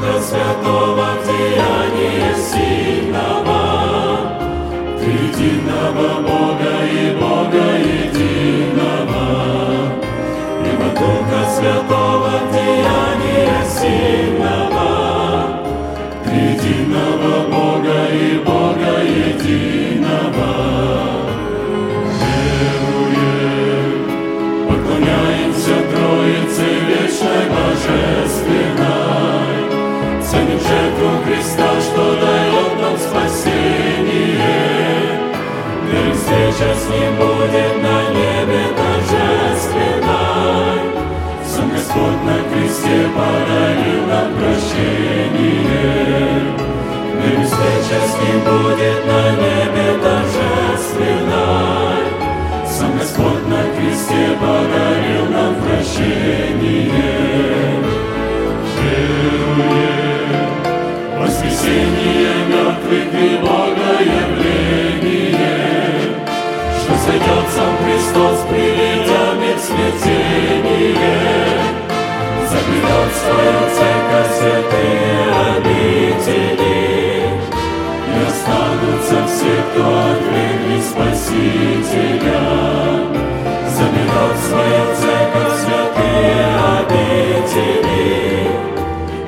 Духа Святого в деянии сильного, Триединого Бога и Бога единого, ибо Духа Святого в деянии сильного, Триединого Бога и Бога Ним будет на небе торжественной. Сам Господь на кресте подарил нам прощение. Верим, встреча с будет на небе торжественной. Сам Господь на кресте подарил нам прощение. Веруем, воскресение мертвых и Богоявление, что сойдет сам Христос, приведя мир смятение, заберет свою церковь святые обители, и останутся все, кто отвергли Спасителя. Заберет свою церковь святые обители,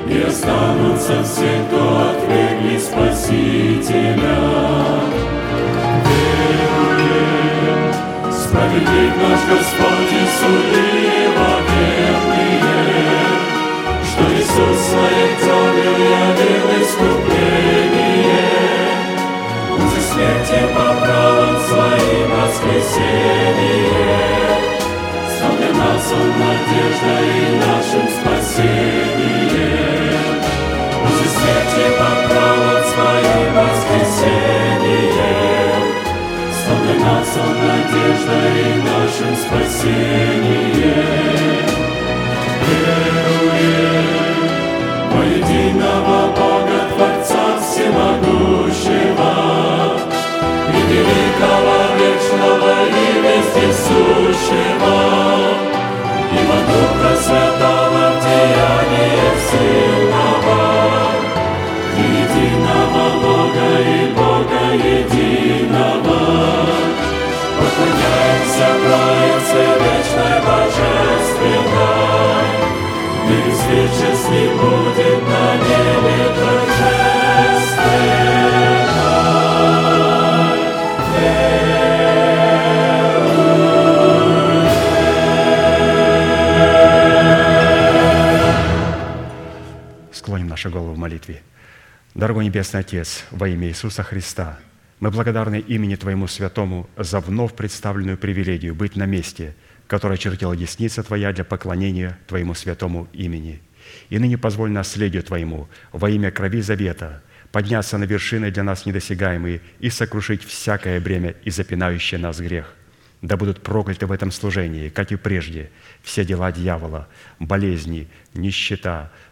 и останутся все, кто отвергли Спасителя. Справедлив наш Господь и верные, что Иисус своей кровью явил искупление. Он за смертью поправил своим воскресение. Стал для Он надеждой и нашим спасением. Он за смертью поправил своим воскресением. Нас Он надеждой и нашим спасением. Веруем во единого Бога Творца Всемогущего и великого, вечного и вездесущего, Троице вечной божественной, и встреча с ним будет на небе. Склоним наши головы в молитве. Дорогой Небесный Отец, во имя Иисуса Христа, мы благодарны имени Твоему Святому за вновь представленную привилегию быть на месте, которое чертила десница Твоя для поклонения Твоему Святому имени. И ныне позволь наследию Твоему во имя крови завета подняться на вершины для нас недосягаемые и сокрушить всякое бремя и запинающее нас грех. Да будут прокляты в этом служении, как и прежде, все дела дьявола, болезни, нищета,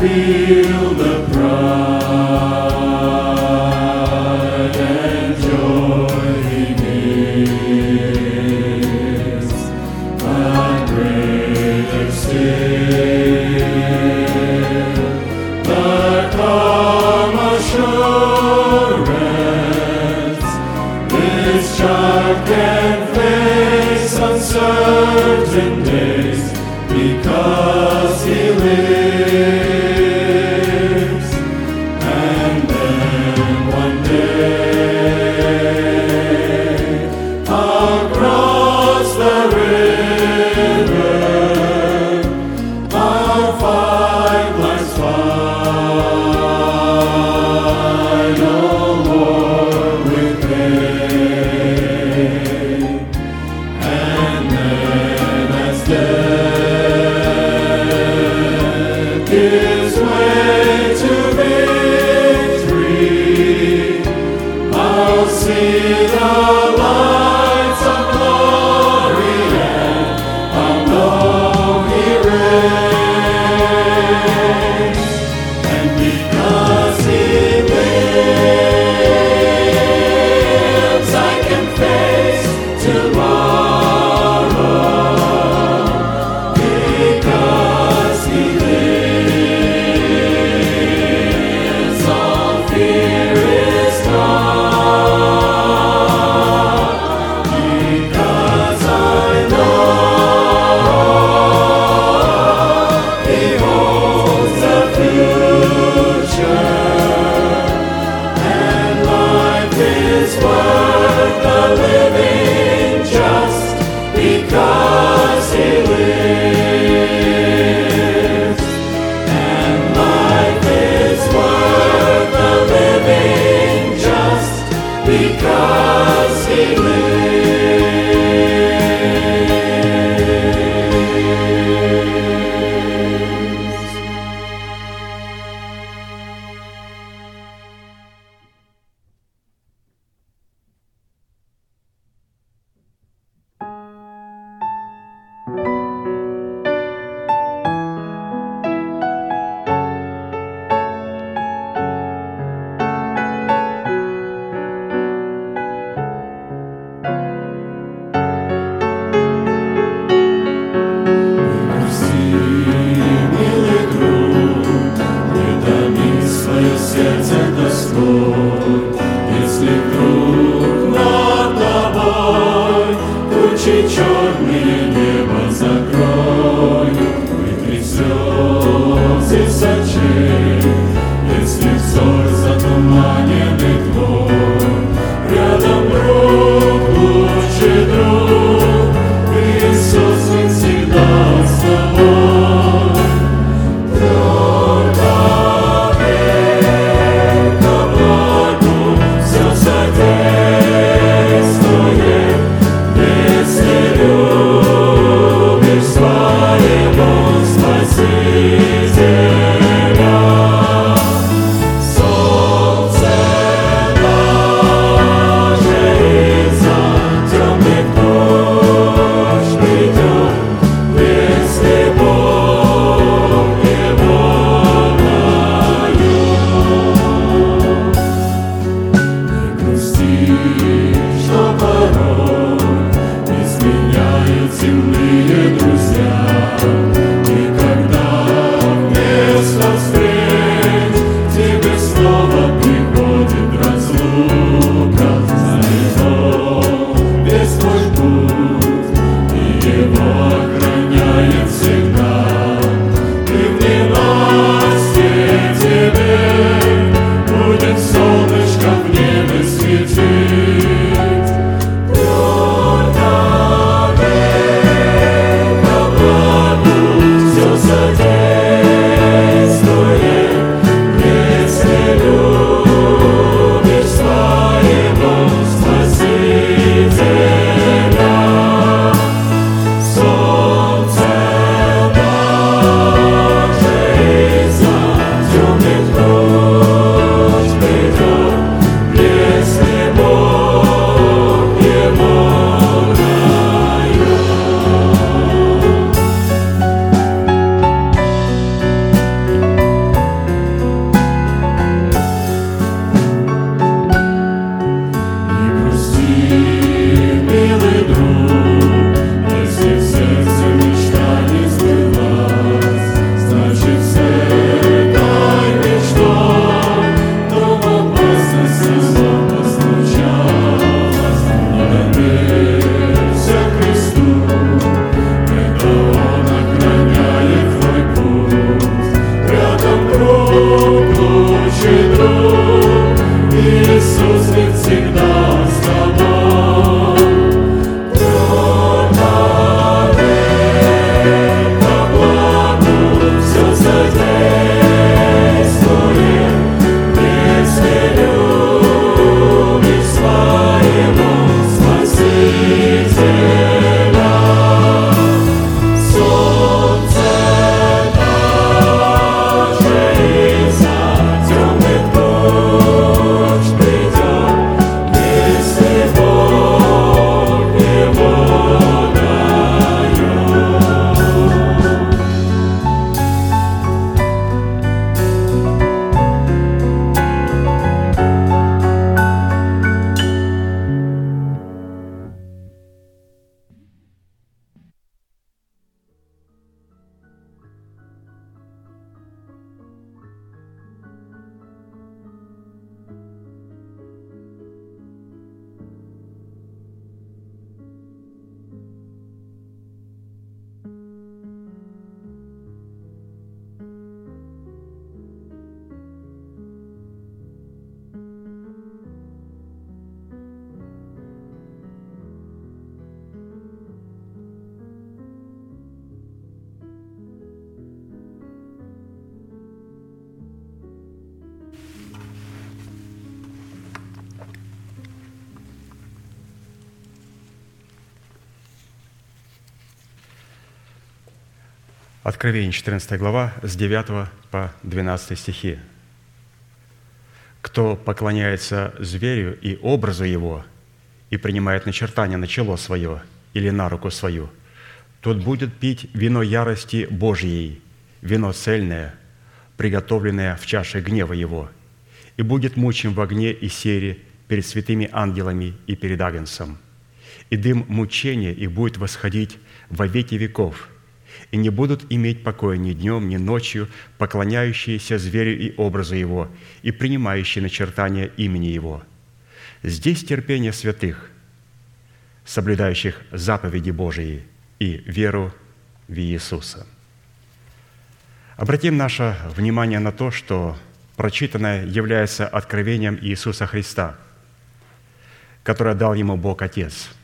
Все содействует Откровение 14 глава с 9 по 12 стихи. «Кто поклоняется зверю и образу его, и принимает начертание на чело свое или на руку свою, тот будет пить вино ярости Божьей, вино цельное, приготовленное в чаше гнева его, и будет мучим в огне и сере перед святыми ангелами и перед Агнцем. И дым мучения их будет восходить во веки веков, и не будут иметь покоя ни днем, ни ночью, поклоняющиеся зверю и образу его, и принимающие начертания имени его. Здесь терпение святых, соблюдающих заповеди Божии и веру в Иисуса. Обратим наше внимание на то, что прочитанное является откровением Иисуса Христа, которое дал ему Бог Отец –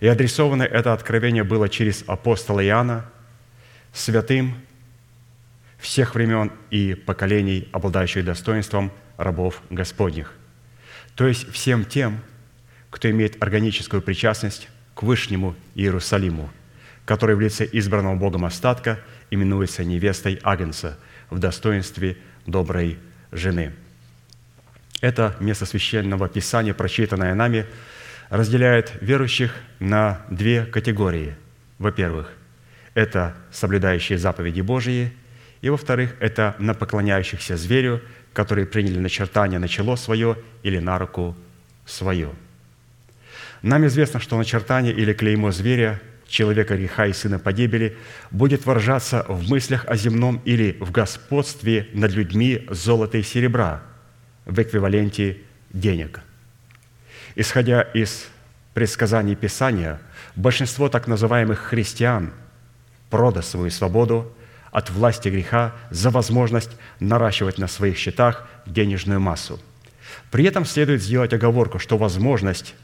и адресовано это откровение было через апостола Иоанна, святым всех времен и поколений, обладающих достоинством рабов Господних. То есть всем тем, кто имеет органическую причастность к Вышнему Иерусалиму, который в лице избранного Богом остатка именуется невестой Агнца в достоинстве доброй жены. Это место священного Писания, прочитанное нами – разделяет верующих на две категории. Во-первых, это соблюдающие заповеди Божьи, и во-вторых, это на поклоняющихся зверю, которые приняли начертание на чело свое или на руку свое. Нам известно, что начертание или клеймо зверя, человека греха и сына погибели, будет выражаться в мыслях о земном или в господстве над людьми золота и серебра в эквиваленте денег – Исходя из предсказаний Писания, большинство так называемых христиан продаст свою свободу от власти греха за возможность наращивать на своих счетах денежную массу. При этом следует сделать оговорку, что возможность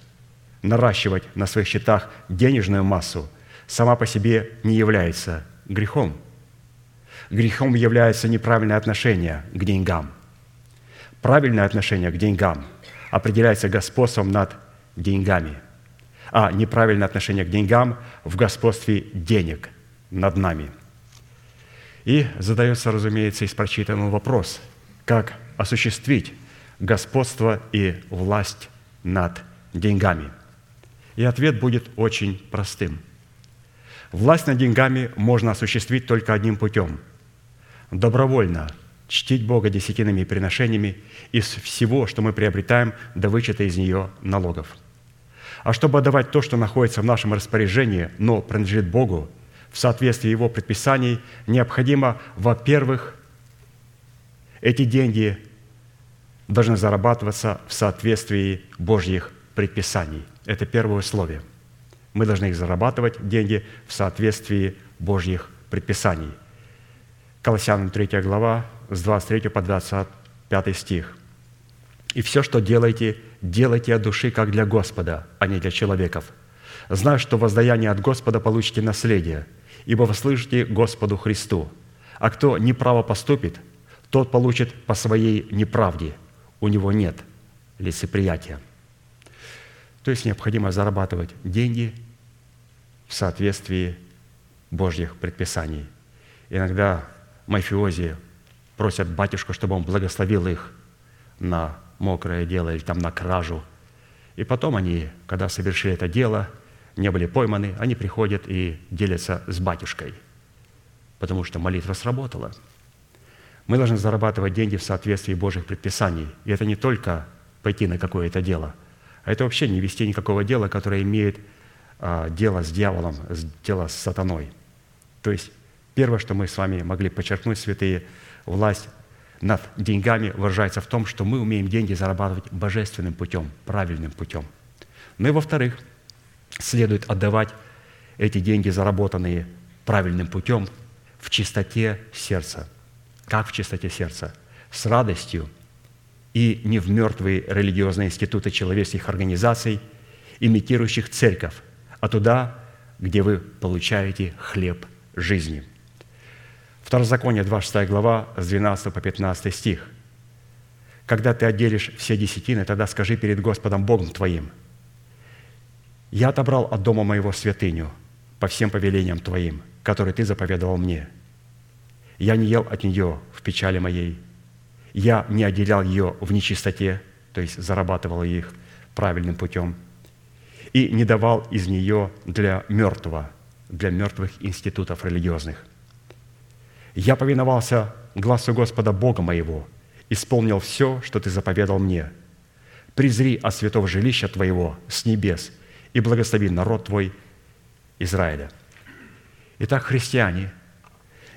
наращивать на своих счетах денежную массу сама по себе не является грехом. Грехом является неправильное отношение к деньгам. Правильное отношение к деньгам – определяется господством над деньгами, а неправильное отношение к деньгам в господстве денег над нами. И задается, разумеется, из прочитанного вопрос, как осуществить господство и власть над деньгами. И ответ будет очень простым. Власть над деньгами можно осуществить только одним путем – добровольно – чтить Бога десятинными приношениями из всего, что мы приобретаем, до вычета из нее налогов. А чтобы отдавать то, что находится в нашем распоряжении, но принадлежит Богу, в соответствии Его предписаний, необходимо, во-первых, эти деньги должны зарабатываться в соответствии Божьих предписаний. Это первое условие. Мы должны их зарабатывать, деньги, в соответствии Божьих предписаний. Колоссянам 3 глава, с 23 по 25 стих. «И все, что делаете, делайте от души, как для Господа, а не для человеков, зная, что воздаяние от Господа получите наследие, ибо вы слышите Господу Христу. А кто неправо поступит, тот получит по своей неправде. У него нет лицеприятия». То есть необходимо зарабатывать деньги в соответствии Божьих предписаний. Иногда мафиози просят батюшку, чтобы он благословил их на мокрое дело или там на кражу. И потом они, когда совершили это дело, не были пойманы, они приходят и делятся с батюшкой, потому что молитва сработала. Мы должны зарабатывать деньги в соответствии Божьих предписаний. И это не только пойти на какое-то дело, а это вообще не вести никакого дела, которое имеет а, дело с дьяволом, дело с сатаной. То есть первое, что мы с вами могли подчеркнуть, святые – власть над деньгами выражается в том, что мы умеем деньги зарабатывать божественным путем, правильным путем. Ну и во-вторых, следует отдавать эти деньги, заработанные правильным путем, в чистоте сердца. Как в чистоте сердца? С радостью и не в мертвые религиозные институты человеческих организаций, имитирующих церковь, а туда, где вы получаете хлеб жизни – Второзаконие, 26 глава, с 12 по 15 стих. «Когда ты отделишь все десятины, тогда скажи перед Господом Богом твоим, «Я отобрал от дома моего святыню по всем повелениям твоим, который Ты заповедовал мне. Я не ел от нее в печали моей. Я не отделял ее в нечистоте, то есть зарабатывал их правильным путем, и не давал из нее для мертвого, для мертвых институтов религиозных. Я повиновался глазу Господа Бога моего, исполнил все, что Ты заповедал мне. Призри от святого жилища Твоего с небес и благослови народ Твой Израиля». Итак, христиане,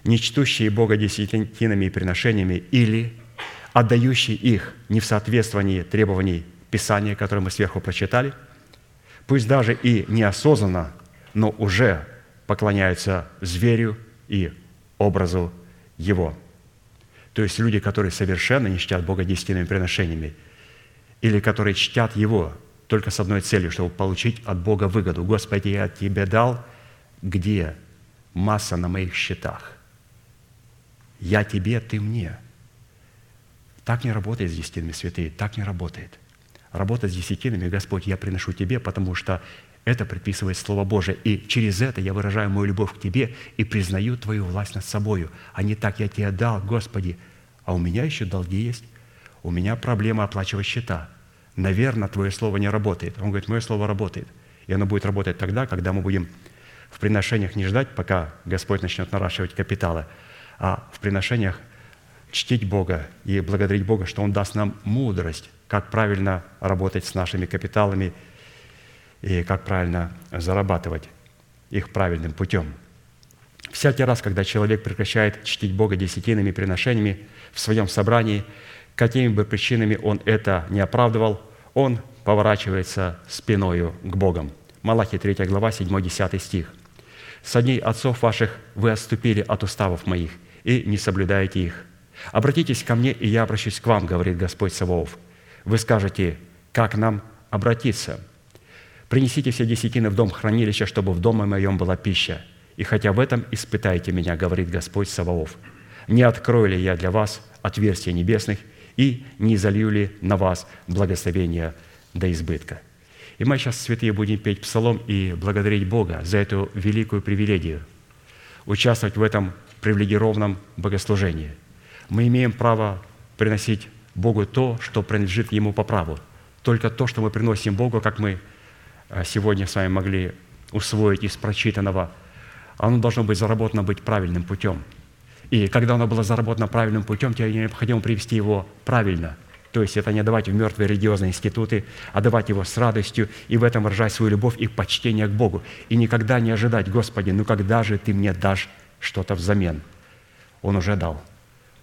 не чтущие Бога десятинами и приношениями или отдающие их не в соответствовании требований Писания, которое мы сверху прочитали, пусть даже и неосознанно, но уже поклоняются зверю и образу его. То есть люди, которые совершенно не чтят Бога десятинными приношениями, или которые чтят Его только с одной целью, чтобы получить от Бога выгоду. Господи, я Тебе дал, где масса на моих счетах? Я Тебе, Ты мне. Так не работает с десятинами святые, так не работает. Работа с десятинами, Господь, я приношу Тебе, потому что это предписывает Слово Божие. И через это я выражаю мою любовь к Тебе и признаю Твою власть над собою. А не так, я Тебе дал, Господи, а у меня еще долги есть. У меня проблема оплачивать счета. Наверное, Твое Слово не работает. Он говорит, мое Слово работает. И оно будет работать тогда, когда мы будем в приношениях не ждать, пока Господь начнет наращивать капиталы, а в приношениях чтить Бога и благодарить Бога, что Он даст нам мудрость, как правильно работать с нашими капиталами – и как правильно зарабатывать их правильным путем. Всякий раз, когда человек прекращает чтить Бога десятинными приношениями в своем собрании, какими бы причинами он это не оправдывал, он поворачивается спиною к Богам. Малахи 3 глава, 7-10 стих. «Со дней отцов ваших вы отступили от уставов моих и не соблюдаете их. Обратитесь ко мне, и я обращусь к вам, говорит Господь Саваоф. Вы скажете, как нам обратиться – Принесите все десятины в дом хранилища, чтобы в доме моем была пища. И хотя в этом испытайте меня, говорит Господь Саваоф. Не открою ли я для вас отверстия небесных и не залью ли на вас благословения до избытка?» И мы сейчас, святые, будем петь псалом и благодарить Бога за эту великую привилегию – участвовать в этом привилегированном богослужении. Мы имеем право приносить Богу то, что принадлежит Ему по праву. Только то, что мы приносим Богу, как мы сегодня с вами могли усвоить из прочитанного, оно должно быть заработано быть правильным путем. И когда оно было заработано правильным путем, тебе необходимо привести его правильно. То есть это не давать в мертвые религиозные институты, а давать его с радостью и в этом выражать свою любовь и почтение к Богу. И никогда не ожидать, Господи, ну когда же Ты мне дашь что-то взамен? Он уже дал.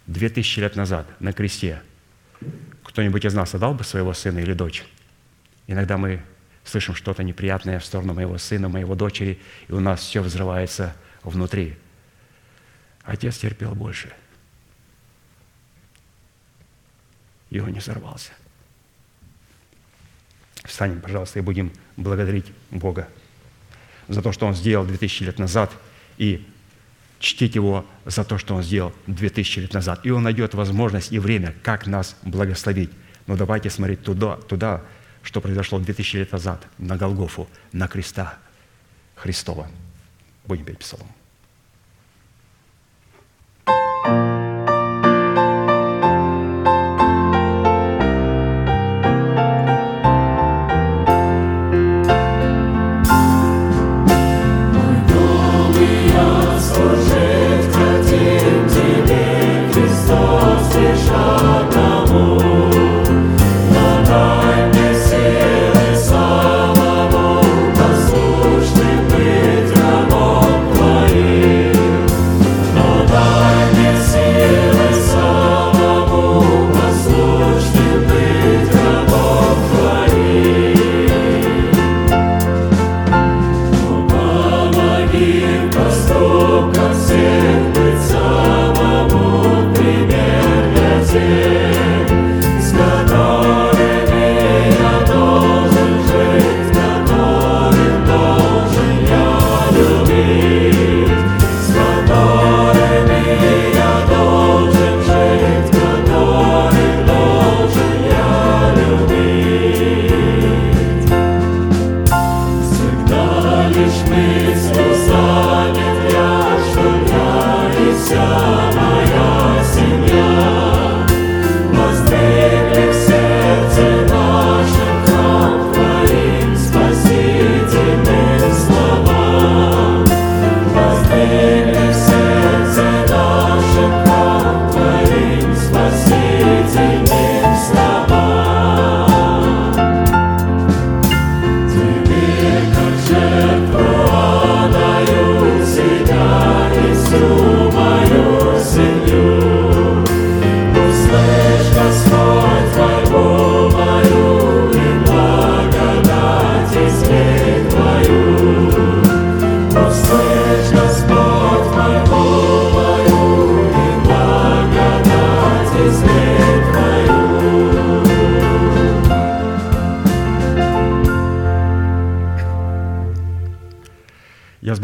Две тысячи лет назад на кресте. Кто-нибудь из нас отдал бы своего сына или дочь? Иногда мы слышим что-то неприятное в сторону моего сына, моего дочери, и у нас все взрывается внутри. Отец терпел больше. И он не взорвался. Встанем, пожалуйста, и будем благодарить Бога за то, что Он сделал 2000 лет назад, и чтить Его за то, что Он сделал 2000 лет назад. И Он найдет возможность и время, как нас благословить. Но давайте смотреть туда, туда что произошло 2000 лет назад на Голгофу, на креста Христова. Будем петь псалом.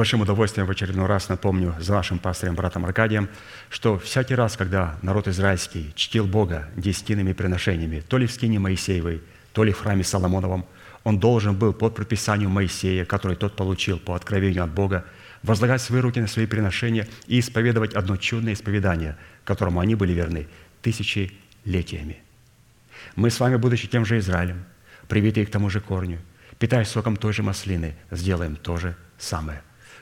Большим удовольствием в очередной раз напомню за нашим пастырем, братом Аркадием, что всякий раз, когда народ израильский чтил Бога десятинными приношениями, то ли в скине Моисеевой, то ли в храме Соломоновом, он должен был под предписанием Моисея, который тот получил по откровению от Бога, возлагать свои руки на свои приношения и исповедовать одно чудное исповедание, которому они были верны тысячелетиями. Мы с вами, будучи тем же Израилем, привитые к тому же корню, питаясь соком той же маслины, сделаем то же самое.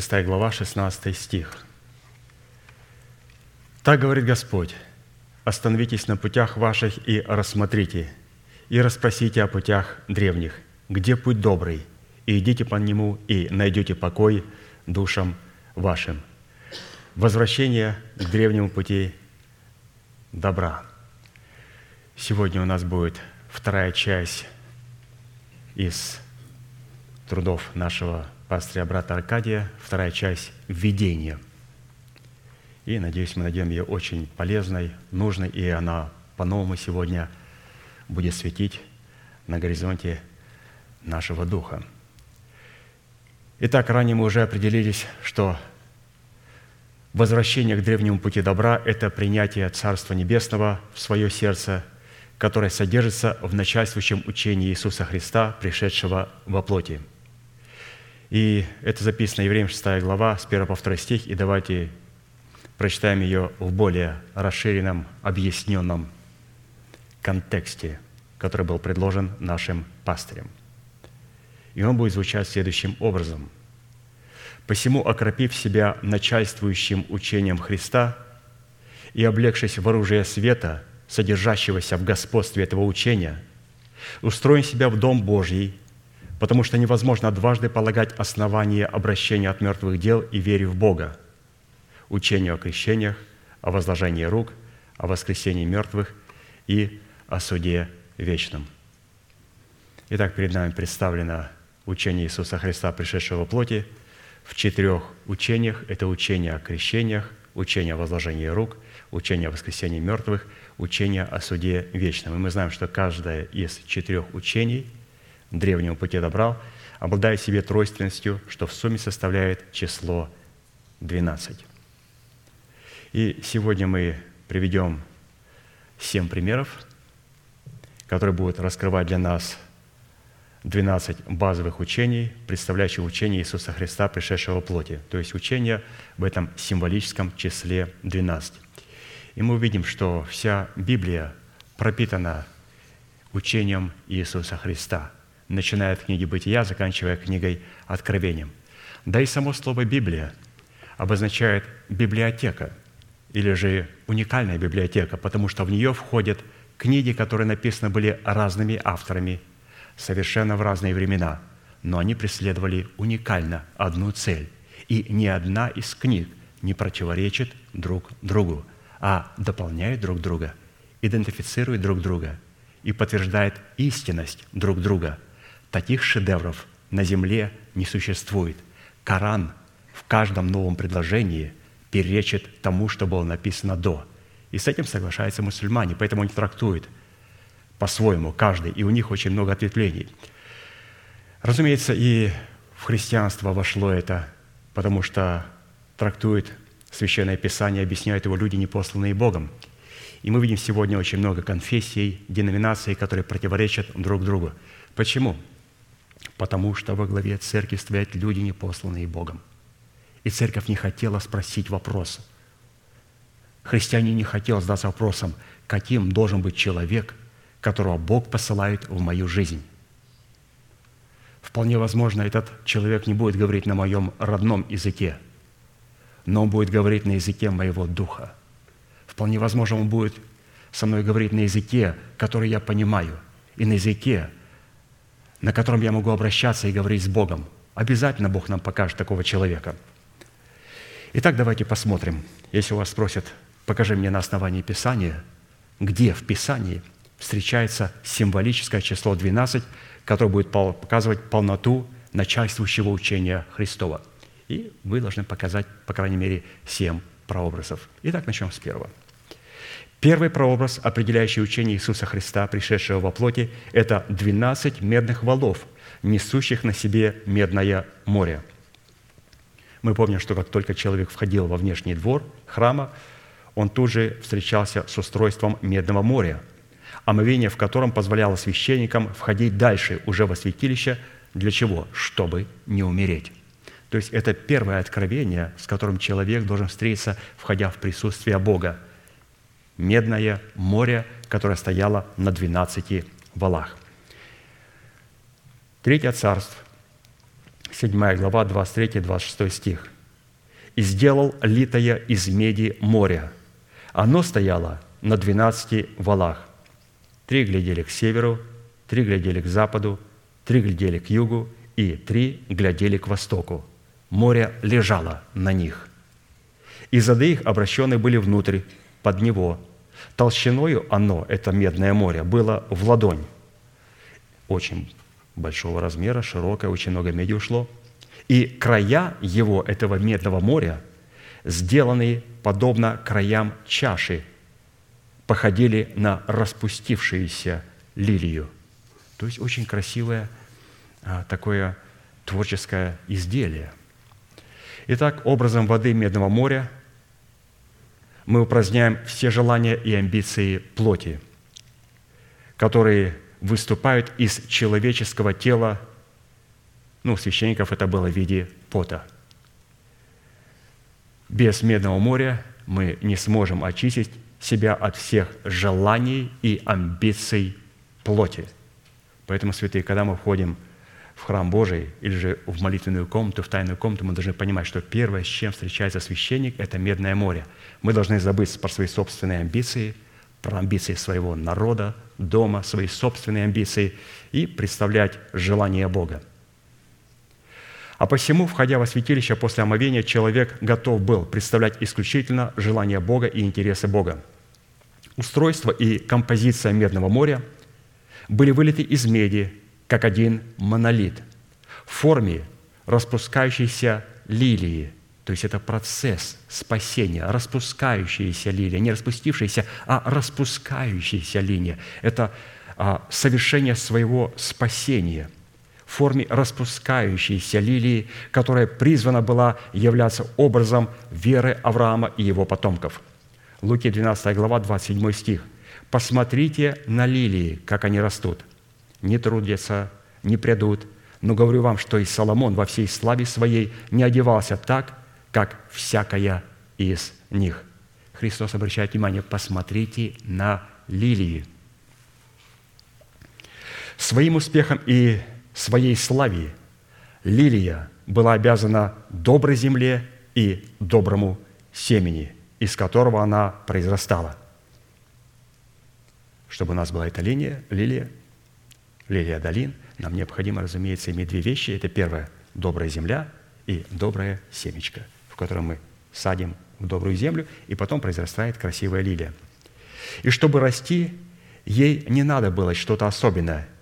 6 глава, 16 стих. «Так говорит Господь, остановитесь на путях ваших и рассмотрите, и расспросите о путях древних, где путь добрый, и идите по нему, и найдете покой душам вашим». Возвращение к древнему пути добра. Сегодня у нас будет вторая часть из трудов нашего пастыря брата Аркадия, вторая часть «Введение». И, надеюсь, мы найдем ее очень полезной, нужной, и она по-новому сегодня будет светить на горизонте нашего духа. Итак, ранее мы уже определились, что Возвращение к древнему пути добра – это принятие Царства Небесного в свое сердце, которое содержится в начальствующем учении Иисуса Христа, пришедшего во плоти. И это записано Евреям 6 глава, с 1 по 2 стих, и давайте прочитаем ее в более расширенном, объясненном контексте, который был предложен нашим пастырем. И он будет звучать следующим образом – Посему, окропив себя начальствующим учением Христа и облегшись в оружие света, содержащегося в господстве этого учения, устроим себя в Дом Божий, потому что невозможно дважды полагать основание обращения от мертвых дел и вере в Бога, учению о крещениях, о возложении рук, о воскресении мертвых и о суде вечном. Итак, перед нами представлено учение Иисуса Христа, пришедшего в плоти – в четырех учениях. Это учение о крещениях, учение о возложении рук, учение о воскресении мертвых, учение о суде вечном. И мы знаем, что каждое из четырех учений древнего пути добра обладает себе тройственностью, что в сумме составляет число 12. И сегодня мы приведем семь примеров, которые будут раскрывать для нас – 12 базовых учений, представляющих учение Иисуса Христа, пришедшего в плоти, то есть учение в этом символическом числе 12. И мы увидим, что вся Библия пропитана учением Иисуса Христа, начиная от книги «Бытия», заканчивая книгой «Откровением». Да и само слово «Библия» обозначает «библиотека» или же уникальная библиотека, потому что в нее входят книги, которые написаны были разными авторами совершенно в разные времена, но они преследовали уникально одну цель. И ни одна из книг не противоречит друг другу, а дополняет друг друга, идентифицирует друг друга и подтверждает истинность друг друга. Таких шедевров на земле не существует. Коран в каждом новом предложении перечит тому, что было написано до. И с этим соглашаются мусульмане, поэтому они трактуют – по-своему, каждый, и у них очень много ответвлений. Разумеется, и в христианство вошло это, потому что трактует Священное Писание, объясняют его люди, не посланные Богом. И мы видим сегодня очень много конфессий, деноминаций, которые противоречат друг другу. Почему? Потому что во главе церкви стоят люди, не посланные Богом. И церковь не хотела спросить вопрос. Христиане не хотел задаться вопросом, каким должен быть человек, которого Бог посылает в мою жизнь. Вполне возможно, этот человек не будет говорить на моем родном языке, но он будет говорить на языке моего духа. Вполне возможно, он будет со мной говорить на языке, который я понимаю, и на языке, на котором я могу обращаться и говорить с Богом. Обязательно Бог нам покажет такого человека. Итак, давайте посмотрим. Если у вас спросят, покажи мне на основании Писания, где в Писании – встречается символическое число 12, которое будет показывать полноту начальствующего учения Христова. И вы должны показать, по крайней мере, семь прообразов. Итак, начнем с первого. Первый прообраз, определяющий учение Иисуса Христа, пришедшего во плоти, это 12 медных валов, несущих на себе медное море. Мы помним, что как только человек входил во внешний двор храма, он тут же встречался с устройством медного моря – омовение в котором позволяло священникам входить дальше уже во святилище. Для чего? Чтобы не умереть. То есть это первое откровение, с которым человек должен встретиться, входя в присутствие Бога. Медное море, которое стояло на двенадцати валах. Третье царство, 7 глава, 23-26 стих. «И сделал литое из меди море. Оно стояло на двенадцати валах, Три глядели к северу, три глядели к западу, три глядели к югу и три глядели к востоку. Море лежало на них. И зады их обращены были внутрь, под него. Толщиною оно, это медное море, было в ладонь. Очень большого размера, широкое, очень много меди ушло. И края его, этого медного моря, сделаны подобно краям чаши, походили на распустившуюся лилию. То есть очень красивое а, такое творческое изделие. Итак, образом воды Медного моря мы упраздняем все желания и амбиции плоти, которые выступают из человеческого тела, ну, у священников это было в виде пота. Без Медного моря мы не сможем очистить себя от всех желаний и амбиций плоти. Поэтому, святые, когда мы входим в храм Божий или же в молитвенную комнату, в тайную комнату, мы должны понимать, что первое, с чем встречается священник, это медное море. Мы должны забыть про свои собственные амбиции, про амбиции своего народа, дома, свои собственные амбиции и представлять желание Бога. А посему, входя во святилище после омовения, человек готов был представлять исключительно желание Бога и интересы Бога. Устройство и композиция Медного моря были вылиты из меди, как один монолит, в форме распускающейся лилии. То есть это процесс спасения, распускающаяся лилия, не распустившаяся, а распускающаяся линия. Это а, совершение своего спасения – в форме распускающейся лилии, которая призвана была являться образом веры Авраама и его потомков. Луки 12 глава, 27 стих. «Посмотрите на лилии, как они растут. Не трудятся, не придут, но говорю вам, что и Соломон во всей славе своей не одевался так, как всякая из них». Христос обращает внимание, посмотрите на лилии. Своим успехом и своей славе лилия была обязана доброй земле и доброму семени, из которого она произрастала. Чтобы у нас была эта линия, лилия, лилия долин, нам необходимо, разумеется, иметь две вещи. Это первое – добрая земля и добрая семечко, в котором мы садим в добрую землю, и потом произрастает красивая лилия. И чтобы расти, ей не надо было что-то особенное –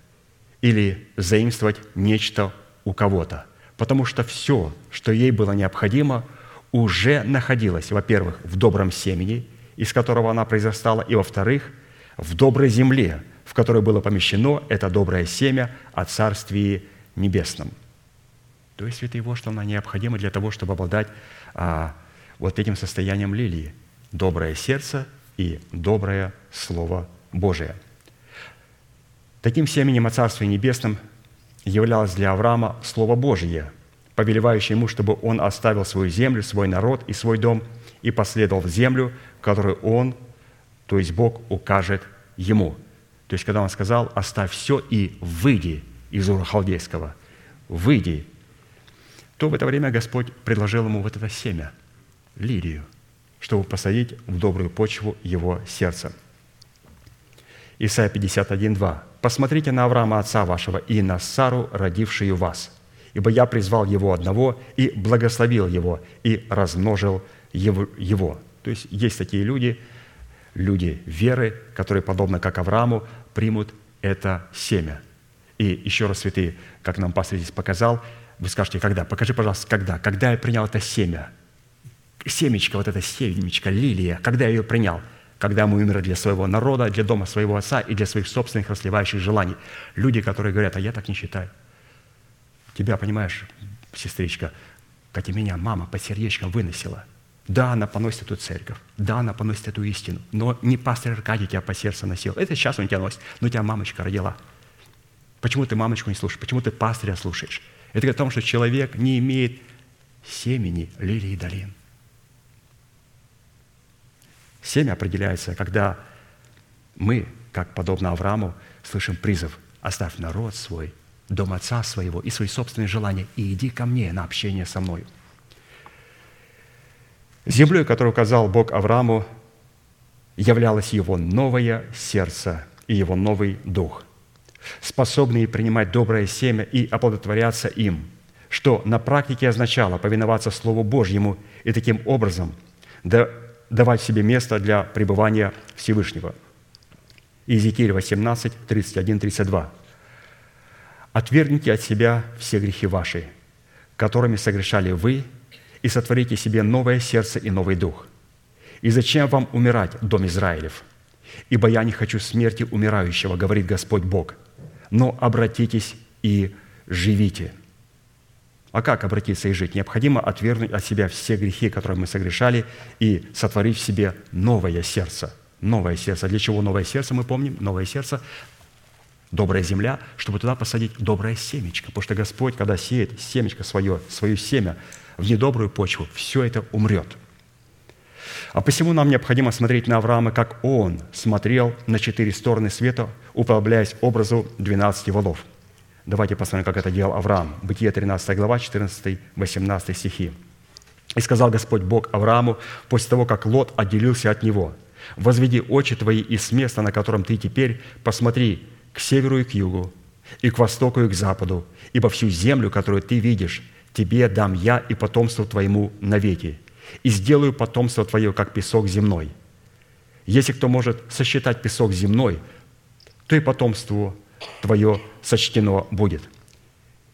или заимствовать нечто у кого-то. Потому что все, что ей было необходимо, уже находилось, во-первых, в добром семени, из которого она произрастала, и, во-вторых, в доброй земле, в которой было помещено это доброе семя о Царствии Небесном. То есть это его, что она необходима для того, чтобы обладать а, вот этим состоянием лилии. Доброе сердце и доброе Слово Божие – Таким семенем о Царстве Небесном являлось для Авраама Слово Божье, повелевающее ему, чтобы он оставил свою землю, свой народ и свой дом и последовал в землю, которую он, то есть Бог, укажет ему. То есть, когда он сказал, оставь все и выйди из Ура Халдейского, выйди, то в это время Господь предложил ему вот это семя, лирию, чтобы посадить в добрую почву его сердца. Исайя 51, 2. «Посмотрите на Авраама, отца вашего, и на Сару, родившую вас, ибо я призвал его одного и благословил его, и размножил его». То есть есть такие люди, люди веры, которые, подобно как Аврааму, примут это семя. И еще раз, святые, как нам пастор здесь показал, вы скажете, когда? Покажи, пожалуйста, когда? Когда я принял это семя? Семечко, вот это семечко, лилия, когда я ее принял – когда мы умерли для своего народа, для дома своего отца и для своих собственных расливающих желаний. Люди, которые говорят, а я так не считаю. Тебя, понимаешь, сестричка, как и меня мама под сердечком выносила. Да, она поносит эту церковь, да, она поносит эту истину, но не пастор Аркадий тебя по сердцу носил. Это сейчас он тебя носит, но тебя мамочка родила. Почему ты мамочку не слушаешь? Почему ты пастыря слушаешь? Это говорит о том, что человек не имеет семени лилии долин. Семя определяется, когда мы, как подобно Аврааму, слышим призыв «Оставь народ свой, дом отца своего и свои собственные желания, и иди ко мне на общение со мною». Землей, которую указал Бог Аврааму, являлось его новое сердце и его новый дух, способные принимать доброе семя и оплодотворяться им, что на практике означало повиноваться Слову Божьему и таким образом да давать себе место для пребывания Всевышнего. Иезекииль 18, 31, 32. «Отвергните от себя все грехи ваши, которыми согрешали вы, и сотворите себе новое сердце и новый дух. И зачем вам умирать, дом Израилев? Ибо я не хочу смерти умирающего, говорит Господь Бог, но обратитесь и живите». А как обратиться и жить? Необходимо отвергнуть от себя все грехи, которые мы согрешали, и сотворить в себе новое сердце. Новое сердце. Для чего новое сердце, мы помним? Новое сердце добрая земля, чтобы туда посадить доброе семечко. Потому что Господь, когда сеет семечко свое, свое семя в недобрую почву, все это умрет. А посему нам необходимо смотреть на Авраама, как он смотрел на четыре стороны света, уподобляясь образу 12 валов. Давайте посмотрим, как это делал Авраам. Бытие 13 глава, 14-18 стихи. «И сказал Господь Бог Аврааму, после того, как Лот отделился от него, «Возведи очи твои из места, на котором ты теперь, посмотри, к северу и к югу, и к востоку и к западу, ибо всю землю, которую ты видишь, тебе дам я и потомству твоему навеки, и сделаю потомство твое, как песок земной. Если кто может сосчитать песок земной, то и потомству твое сочтено будет».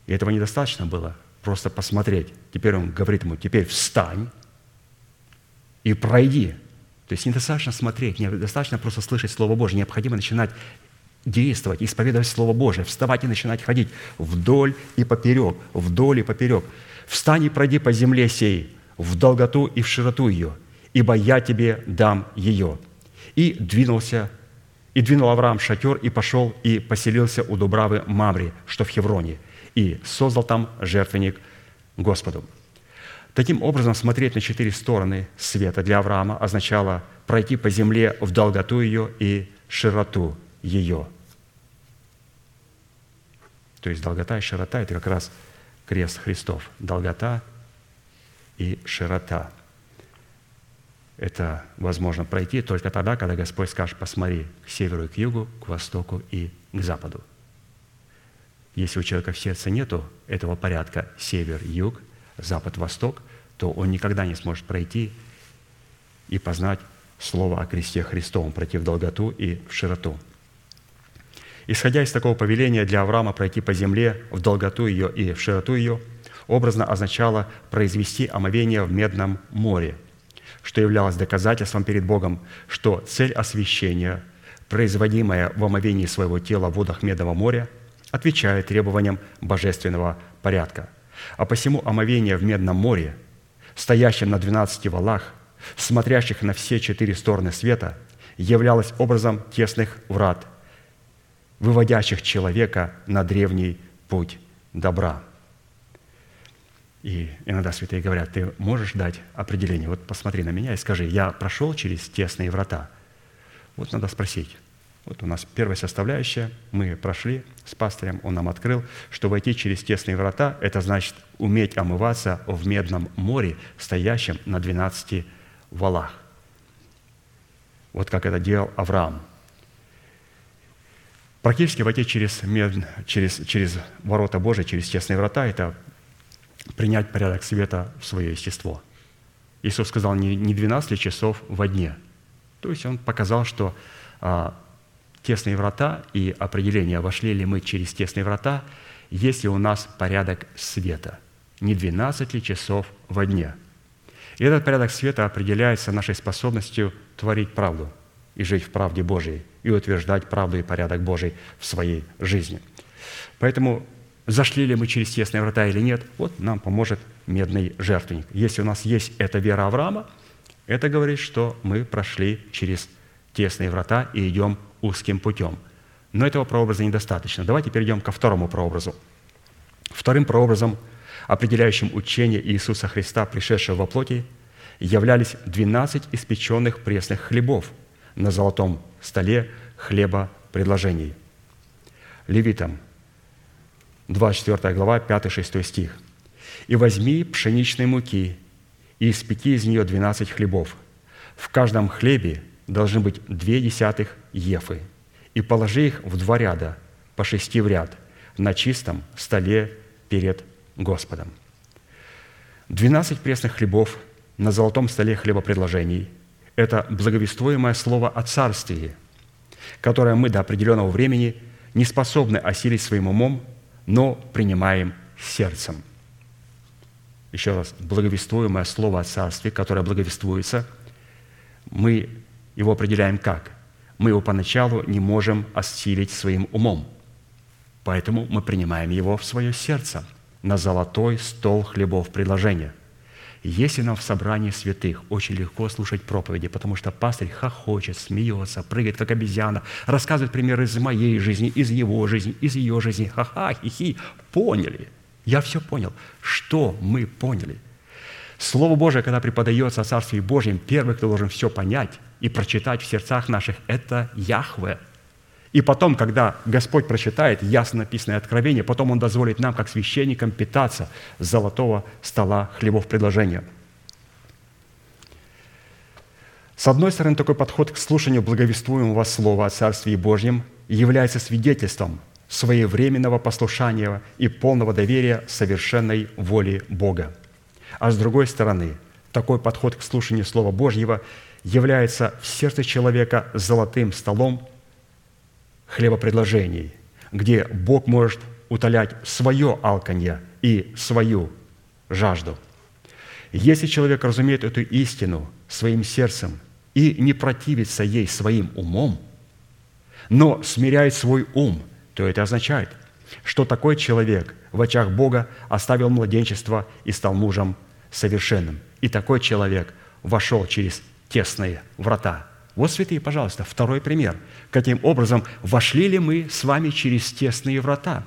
И этого недостаточно было, просто посмотреть. Теперь он говорит ему, теперь встань и пройди. То есть недостаточно смотреть, недостаточно просто слышать Слово Божье, необходимо начинать действовать, исповедовать Слово Божие, вставать и начинать ходить вдоль и поперек, вдоль и поперек. Встань и пройди по земле сей, в долготу и в широту ее, ибо я тебе дам ее». И двинулся, и двинул Авраам шатер, и пошел, и поселился у Дубравы Мамри, что в Хевроне, и создал там жертвенник Господу. Таким образом, смотреть на четыре стороны света для Авраама означало пройти по земле в долготу ее и широту ее – то есть долгота и широта – это как раз крест Христов. Долгота и широта. Это возможно пройти только тогда, когда Господь скажет, посмотри к северу и к югу, к востоку и к западу. Если у человека в сердце нету этого порядка север, юг, запад, восток, то он никогда не сможет пройти и познать Слово о кресте Христовом, пройти в долготу и в широту – Исходя из такого повеления для Авраама пройти по земле в долготу ее и в широту ее, образно означало произвести омовение в Медном море, что являлось доказательством перед Богом, что цель освящения, производимая в омовении своего тела в водах Медного моря, отвечает требованиям божественного порядка. А посему омовение в Медном море, стоящем на двенадцати валах, смотрящих на все четыре стороны света, являлось образом тесных врат – выводящих человека на древний путь добра. И иногда святые говорят, ты можешь дать определение? Вот посмотри на меня и скажи, я прошел через тесные врата. Вот надо спросить. Вот у нас первая составляющая, мы прошли с пастырем, он нам открыл, что войти через тесные врата – это значит уметь омываться в медном море, стоящем на 12 валах. Вот как это делал Авраам – Практически войти через, через, через ворота Божии, через тесные врата – это принять порядок света в свое естество. Иисус сказал, не, не 12 часов во дне. То есть Он показал, что а, тесные врата и определение, вошли ли мы через тесные врата, если у нас порядок света. Не 12 ли часов во дне. И этот порядок света определяется нашей способностью творить правду и жить в правде Божией – и утверждать правду и порядок Божий в своей жизни. Поэтому зашли ли мы через тесные врата или нет, вот нам поможет медный жертвенник. Если у нас есть эта вера Авраама, это говорит, что мы прошли через тесные врата и идем узким путем. Но этого прообраза недостаточно. Давайте перейдем ко второму прообразу. Вторым прообразом, определяющим учение Иисуса Христа, пришедшего во плоти, являлись 12 испеченных пресных хлебов на золотом столе хлеба предложений. Левитам, 24 глава, 5-6 стих. «И возьми пшеничной муки, и испеки из нее двенадцать хлебов. В каждом хлебе должны быть две десятых ефы, и положи их в два ряда, по шести в ряд, на чистом столе перед Господом». Двенадцать пресных хлебов на золотом столе хлебопредложений – это благовествуемое слово о царстве, которое мы до определенного времени не способны осилить своим умом, но принимаем сердцем. Еще раз, благовествуемое слово о царстве, которое благовествуется, мы его определяем как? Мы его поначалу не можем осилить своим умом, поэтому мы принимаем его в свое сердце. на золотой стол хлебов предложения. Если нам в собрании святых очень легко слушать проповеди, потому что пастырь хохочет, смеется, прыгает, как обезьяна, рассказывает примеры из моей жизни, из его жизни, из ее жизни. Ха-ха, хи-хи. Поняли. Я все понял. Что мы поняли? Слово Божие, когда преподается о Царстве Божьем, первый, кто должен все понять и прочитать в сердцах наших, это Яхве – и потом, когда Господь прочитает ясно написанное откровение, потом Он дозволит нам, как священникам, питаться с золотого стола хлебов предложения. С одной стороны, такой подход к слушанию благовествуемого Слова о Царстве Божьем является свидетельством своевременного послушания и полного доверия совершенной воле Бога. А с другой стороны, такой подход к слушанию Слова Божьего является в сердце человека золотым столом хлебопредложений, где Бог может утолять свое алканье и свою жажду. Если человек разумеет эту истину своим сердцем и не противится ей своим умом, но смиряет свой ум, то это означает, что такой человек в очах Бога оставил младенчество и стал мужем совершенным. И такой человек вошел через тесные врата вот, святые, пожалуйста, второй пример. Каким образом вошли ли мы с вами через тесные врата?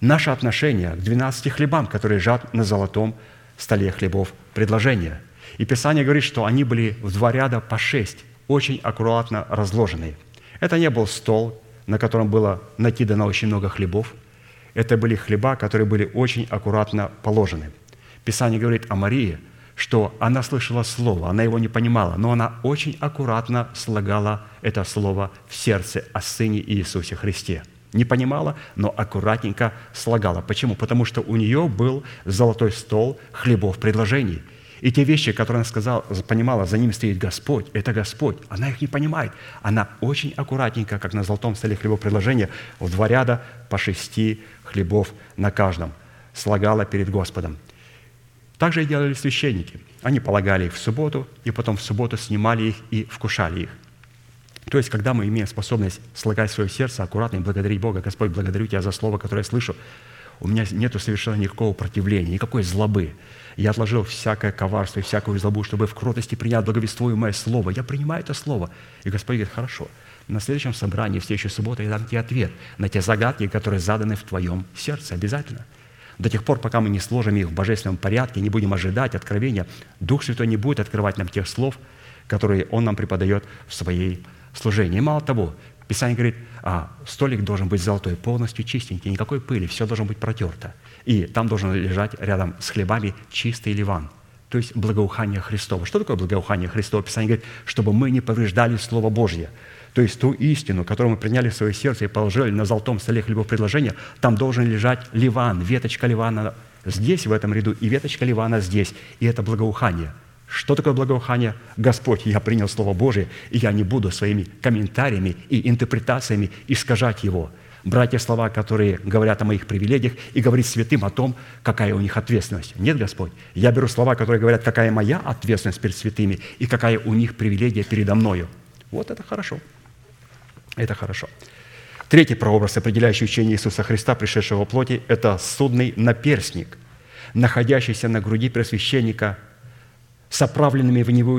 Наше отношение к 12 хлебам, которые лежат на золотом столе хлебов предложения. И Писание говорит, что они были в два ряда по шесть, очень аккуратно разложенные. Это не был стол, на котором было накидано очень много хлебов. Это были хлеба, которые были очень аккуратно положены. Писание говорит о Марии – что она слышала слово, она его не понимала, но она очень аккуратно слагала это слово в сердце о Сыне Иисусе Христе. Не понимала, но аккуратненько слагала. Почему? Потому что у нее был золотой стол хлебов предложений. И те вещи, которые она сказала, понимала, за ним стоит Господь, это Господь. Она их не понимает. Она очень аккуратненько, как на золотом столе хлебов предложения, в два ряда по шести хлебов на каждом слагала перед Господом. Так же и делали священники. Они полагали их в субботу, и потом в субботу снимали их и вкушали их. То есть, когда мы имеем способность слагать свое сердце аккуратно и благодарить Бога, Господь, благодарю Тебя за слово, которое я слышу, у меня нет совершенно никакого противления, никакой злобы. Я отложил всякое коварство и всякую злобу, чтобы в кротости принять благовествуемое слово. Я принимаю это слово. И Господь говорит, хорошо, на следующем собрании, в следующую субботу я дам тебе ответ на те загадки, которые заданы в твоем сердце обязательно – до тех пор, пока мы не сложим их в божественном порядке, не будем ожидать откровения, Дух Святой не будет открывать нам тех слов, которые Он нам преподает в своей служении. И мало того, Писание говорит, а столик должен быть золотой, полностью чистенький, никакой пыли, все должно быть протерто. И там должен лежать рядом с хлебами чистый ливан, то есть благоухание Христово. Что такое благоухание Христово? Писание говорит, чтобы мы не повреждали Слово Божье – то есть ту истину, которую мы приняли в свое сердце и положили на золотом столе хлебов предложения, там должен лежать ливан, веточка ливана здесь, в этом ряду, и веточка ливана здесь. И это благоухание. Что такое благоухание? Господь, я принял Слово Божие, и я не буду своими комментариями и интерпретациями искажать его. Брать те слова, которые говорят о моих привилегиях, и говорить святым о том, какая у них ответственность. Нет, Господь, я беру слова, которые говорят, какая моя ответственность перед святыми, и какая у них привилегия передо мною. Вот это хорошо. Это хорошо. Третий прообраз, определяющий учение Иисуса Христа, пришедшего в плоти, это судный наперстник, находящийся на груди пресвященника с оправленными в него,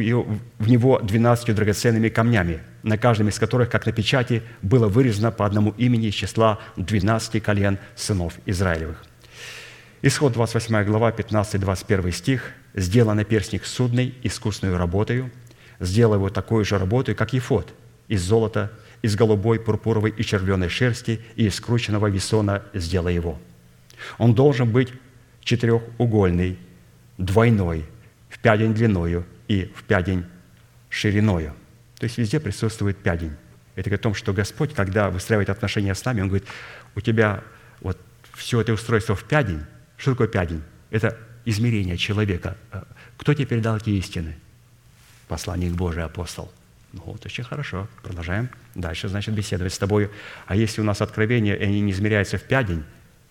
в него 12 драгоценными камнями, на каждом из которых, как на печати, было вырезано по одному имени из числа 12 колен сынов Израилевых. Исход 28 глава, 15-21 стих. «Сделал наперстник судный, искусную работою, сделал его такой же работой, как и фот, из золота, из голубой, пурпуровой и червленой шерсти и из скрученного весона сделай его. Он должен быть четырехугольный, двойной, в пядень длиною и в пядень шириною. То есть везде присутствует пядень. Это говорит о том, что Господь, когда выстраивает отношения с нами, Он говорит, у тебя вот все это устройство в пядень. Что такое пядень? Это измерение человека. Кто тебе передал эти истины? Посланник Божий, апостол. Ну, вот очень хорошо. Продолжаем дальше, значит, беседовать с тобой. А если у нас откровения, и они не измеряются в пядень,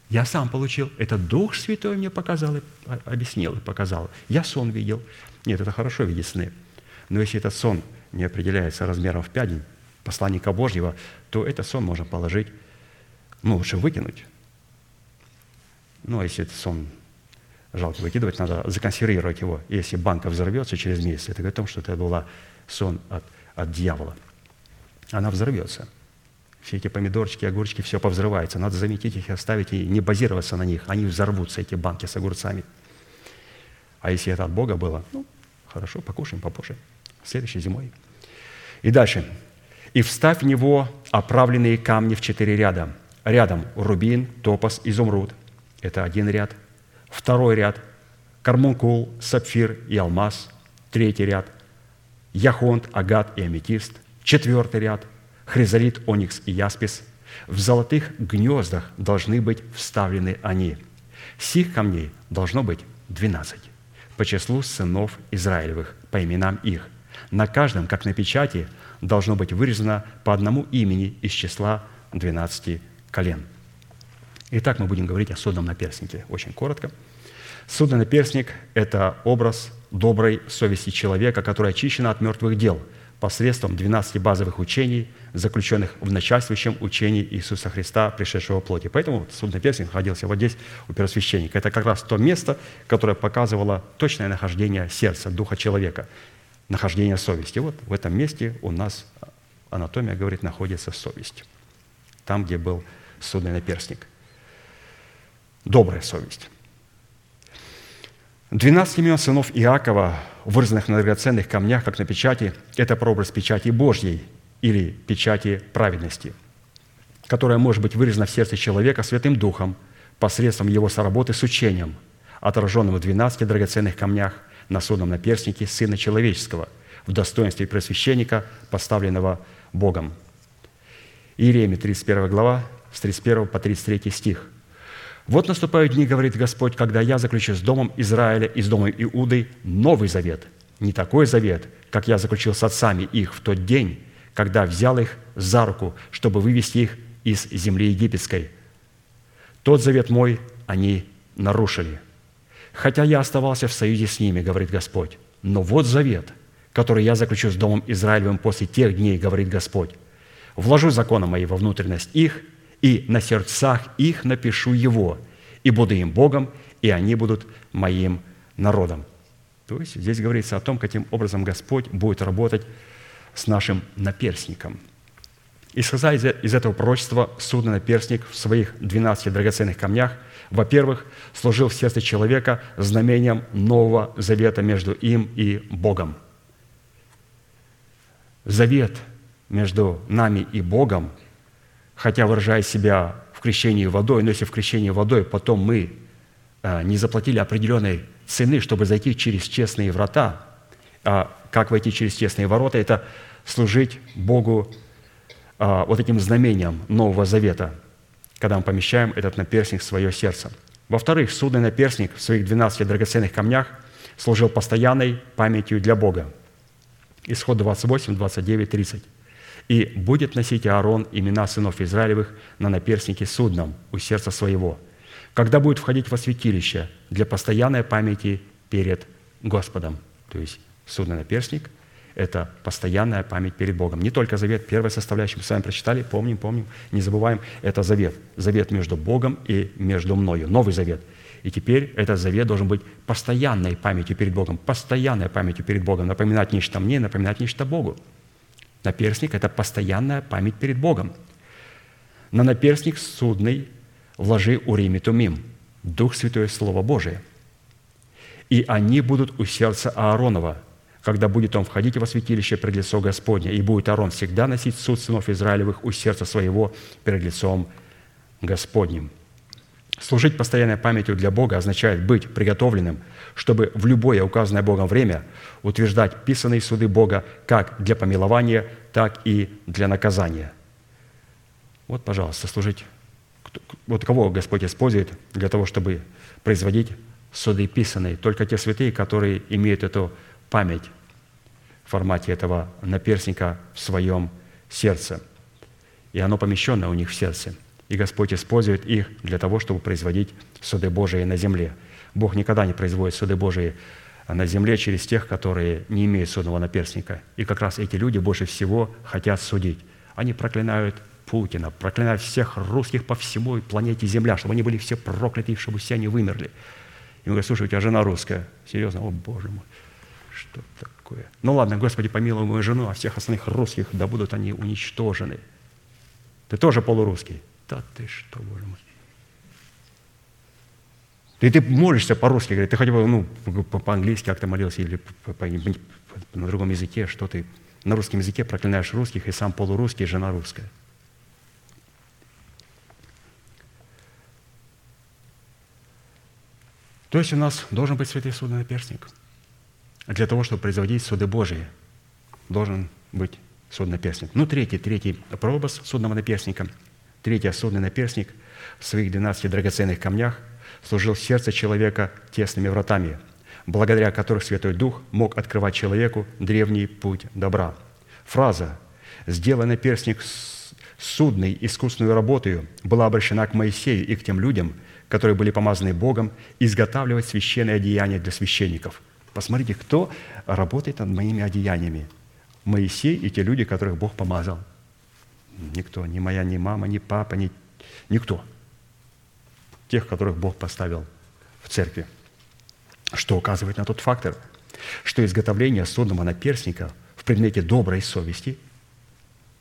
я сам получил. Это Дух Святой мне показал, и объяснил, и показал. Я сон видел. Нет, это хорошо видеть сны. Но если этот сон не определяется размером в пядень посланника Божьего, то этот сон можно положить, ну, лучше выкинуть. Ну, а если это сон жалко выкидывать, надо законсервировать его. Если банка взорвется через месяц, это говорит о том, что это была сон от, от дьявола. Она взорвется. Все эти помидорчики, огурчики, все повзрывается. Надо заметить их и оставить, и не базироваться на них. Они взорвутся, эти банки с огурцами. А если это от Бога было, ну, хорошо, покушаем попозже, следующей зимой. И дальше. «И вставь в него оправленные камни в четыре ряда. Рядом рубин, топас, изумруд. Это один ряд. Второй ряд – кармункул, сапфир и алмаз. Третий ряд – яхонт, агат и аметист. Четвертый ряд – хризолит, оникс и яспис. В золотых гнездах должны быть вставлены они. Сих камней должно быть двенадцать по числу сынов Израилевых, по именам их. На каждом, как на печати, должно быть вырезано по одному имени из числа двенадцати колен. Итак, мы будем говорить о судном наперстнике. Очень коротко. Судный наперстник – это образ доброй совести человека, который очищен от мертвых дел посредством 12 базовых учений, заключенных в начальствующем учении Иисуса Христа, пришедшего в плоти. Поэтому судный перстень находился вот здесь, у первосвященника. Это как раз то место, которое показывало точное нахождение сердца, духа человека, нахождение совести. Вот в этом месте у нас анатомия говорит, находится совесть. Там, где был судный наперстник. Добрая совесть. Двенадцать имен сынов Иакова, вырезанных на драгоценных камнях, как на печати, это прообраз печати Божьей или печати праведности, которая может быть вырезана в сердце человека Святым Духом посредством его соработы с учением, отраженным в двенадцати драгоценных камнях на судном наперстнике Сына Человеческого в достоинстве просвященника, поставленного Богом. Иеремия, 31 глава, с 31 по 33 стих – вот наступают дни, говорит Господь, когда я заключу с домом Израиля и с домом Иуды новый завет. Не такой завет, как я заключил с отцами их в тот день, когда взял их за руку, чтобы вывести их из земли египетской. Тот завет мой они нарушили. Хотя я оставался в союзе с ними, говорит Господь. Но вот завет, который я заключу с Домом Израилевым после тех дней, говорит Господь. Вложу законы мои во внутренность их – и на сердцах их напишу его, и буду им Богом, и они будут моим народом». То есть здесь говорится о том, каким образом Господь будет работать с нашим наперстником. Исходя из, из этого пророчества, судный наперстник в своих 12 драгоценных камнях, во-первых, служил в сердце человека знамением нового завета между им и Богом. Завет между нами и Богом – хотя выражая себя в крещении водой, но если в крещении водой потом мы а, не заплатили определенной цены, чтобы зайти через честные врата, а как войти через честные ворота, это служить Богу а, вот этим знамением Нового Завета, когда мы помещаем этот наперстник в свое сердце. Во-вторых, судный наперстник в своих 12 драгоценных камнях служил постоянной памятью для Бога. Исход 28, 29, 30. И будет носить Аарон имена сынов Израилевых на наперстнике судном у сердца своего, когда будет входить во святилище для постоянной памяти перед Господом. То есть судный наперстник – это постоянная память перед Богом. Не только завет, первая составляющая, мы с вами прочитали, помним, помним, не забываем, это завет. Завет между Богом и между мною, новый завет. И теперь этот завет должен быть постоянной памятью перед Богом, постоянной памятью перед Богом, напоминать нечто мне, напоминать нечто Богу. Наперстник – это постоянная память перед Богом. На наперстник судный вложи урим тумим, Дух Святой Слово Божие. И они будут у сердца Ааронова, когда будет он входить во святилище пред лицо Господне, и будет Аарон всегда носить суд сынов Израилевых у сердца своего перед лицом Господним. Служить постоянной памятью для Бога означает быть приготовленным, чтобы в любое указанное Богом время утверждать писанные суды Бога как для помилования, так и для наказания. Вот, пожалуйста, служить. Вот кого Господь использует для того, чтобы производить суды писанные? Только те святые, которые имеют эту память в формате этого наперстника в своем сердце. И оно помещено у них в сердце – и Господь использует их для того, чтобы производить суды Божии на земле. Бог никогда не производит суды Божии на земле через тех, которые не имеют судного наперстника. И как раз эти люди больше всего хотят судить. Они проклинают Путина, проклинаю всех русских по всему планете Земля, чтобы они были все прокляты, чтобы все они вымерли. И он говорит, слушай, у тебя жена русская. Серьезно? О, Боже мой, что такое? Ну ладно, Господи, помилуй мою жену, а всех остальных русских, да будут они уничтожены. Ты тоже полурусский? Да ты что, Боже мой. И ты молишься по-русски, говорит, ты хотя бы ну, по-английски как-то молился или по, по, по, на другом языке, что ты на русском языке проклинаешь русских, и сам полурусский, и жена русская. То есть у нас должен быть святый судный наперстник. Для того, чтобы производить суды Божии, должен быть судный наперстник. Ну, третий, третий прообраз судного наперстника. Третий судный наперстник в своих 12 драгоценных камнях служил сердце человека тесными вратами – благодаря которых Святой Дух мог открывать человеку древний путь добра. Фраза «сделай наперстник судный искусственную работою» была обращена к Моисею и к тем людям, которые были помазаны Богом, изготавливать священные одеяния для священников. Посмотрите, кто работает над моими одеяниями. Моисей и те люди, которых Бог помазал. Никто, ни моя, ни мама, ни папа, ни... никто. Тех, которых Бог поставил в церкви что указывает на тот фактор, что изготовление судного наперстника в предмете доброй совести,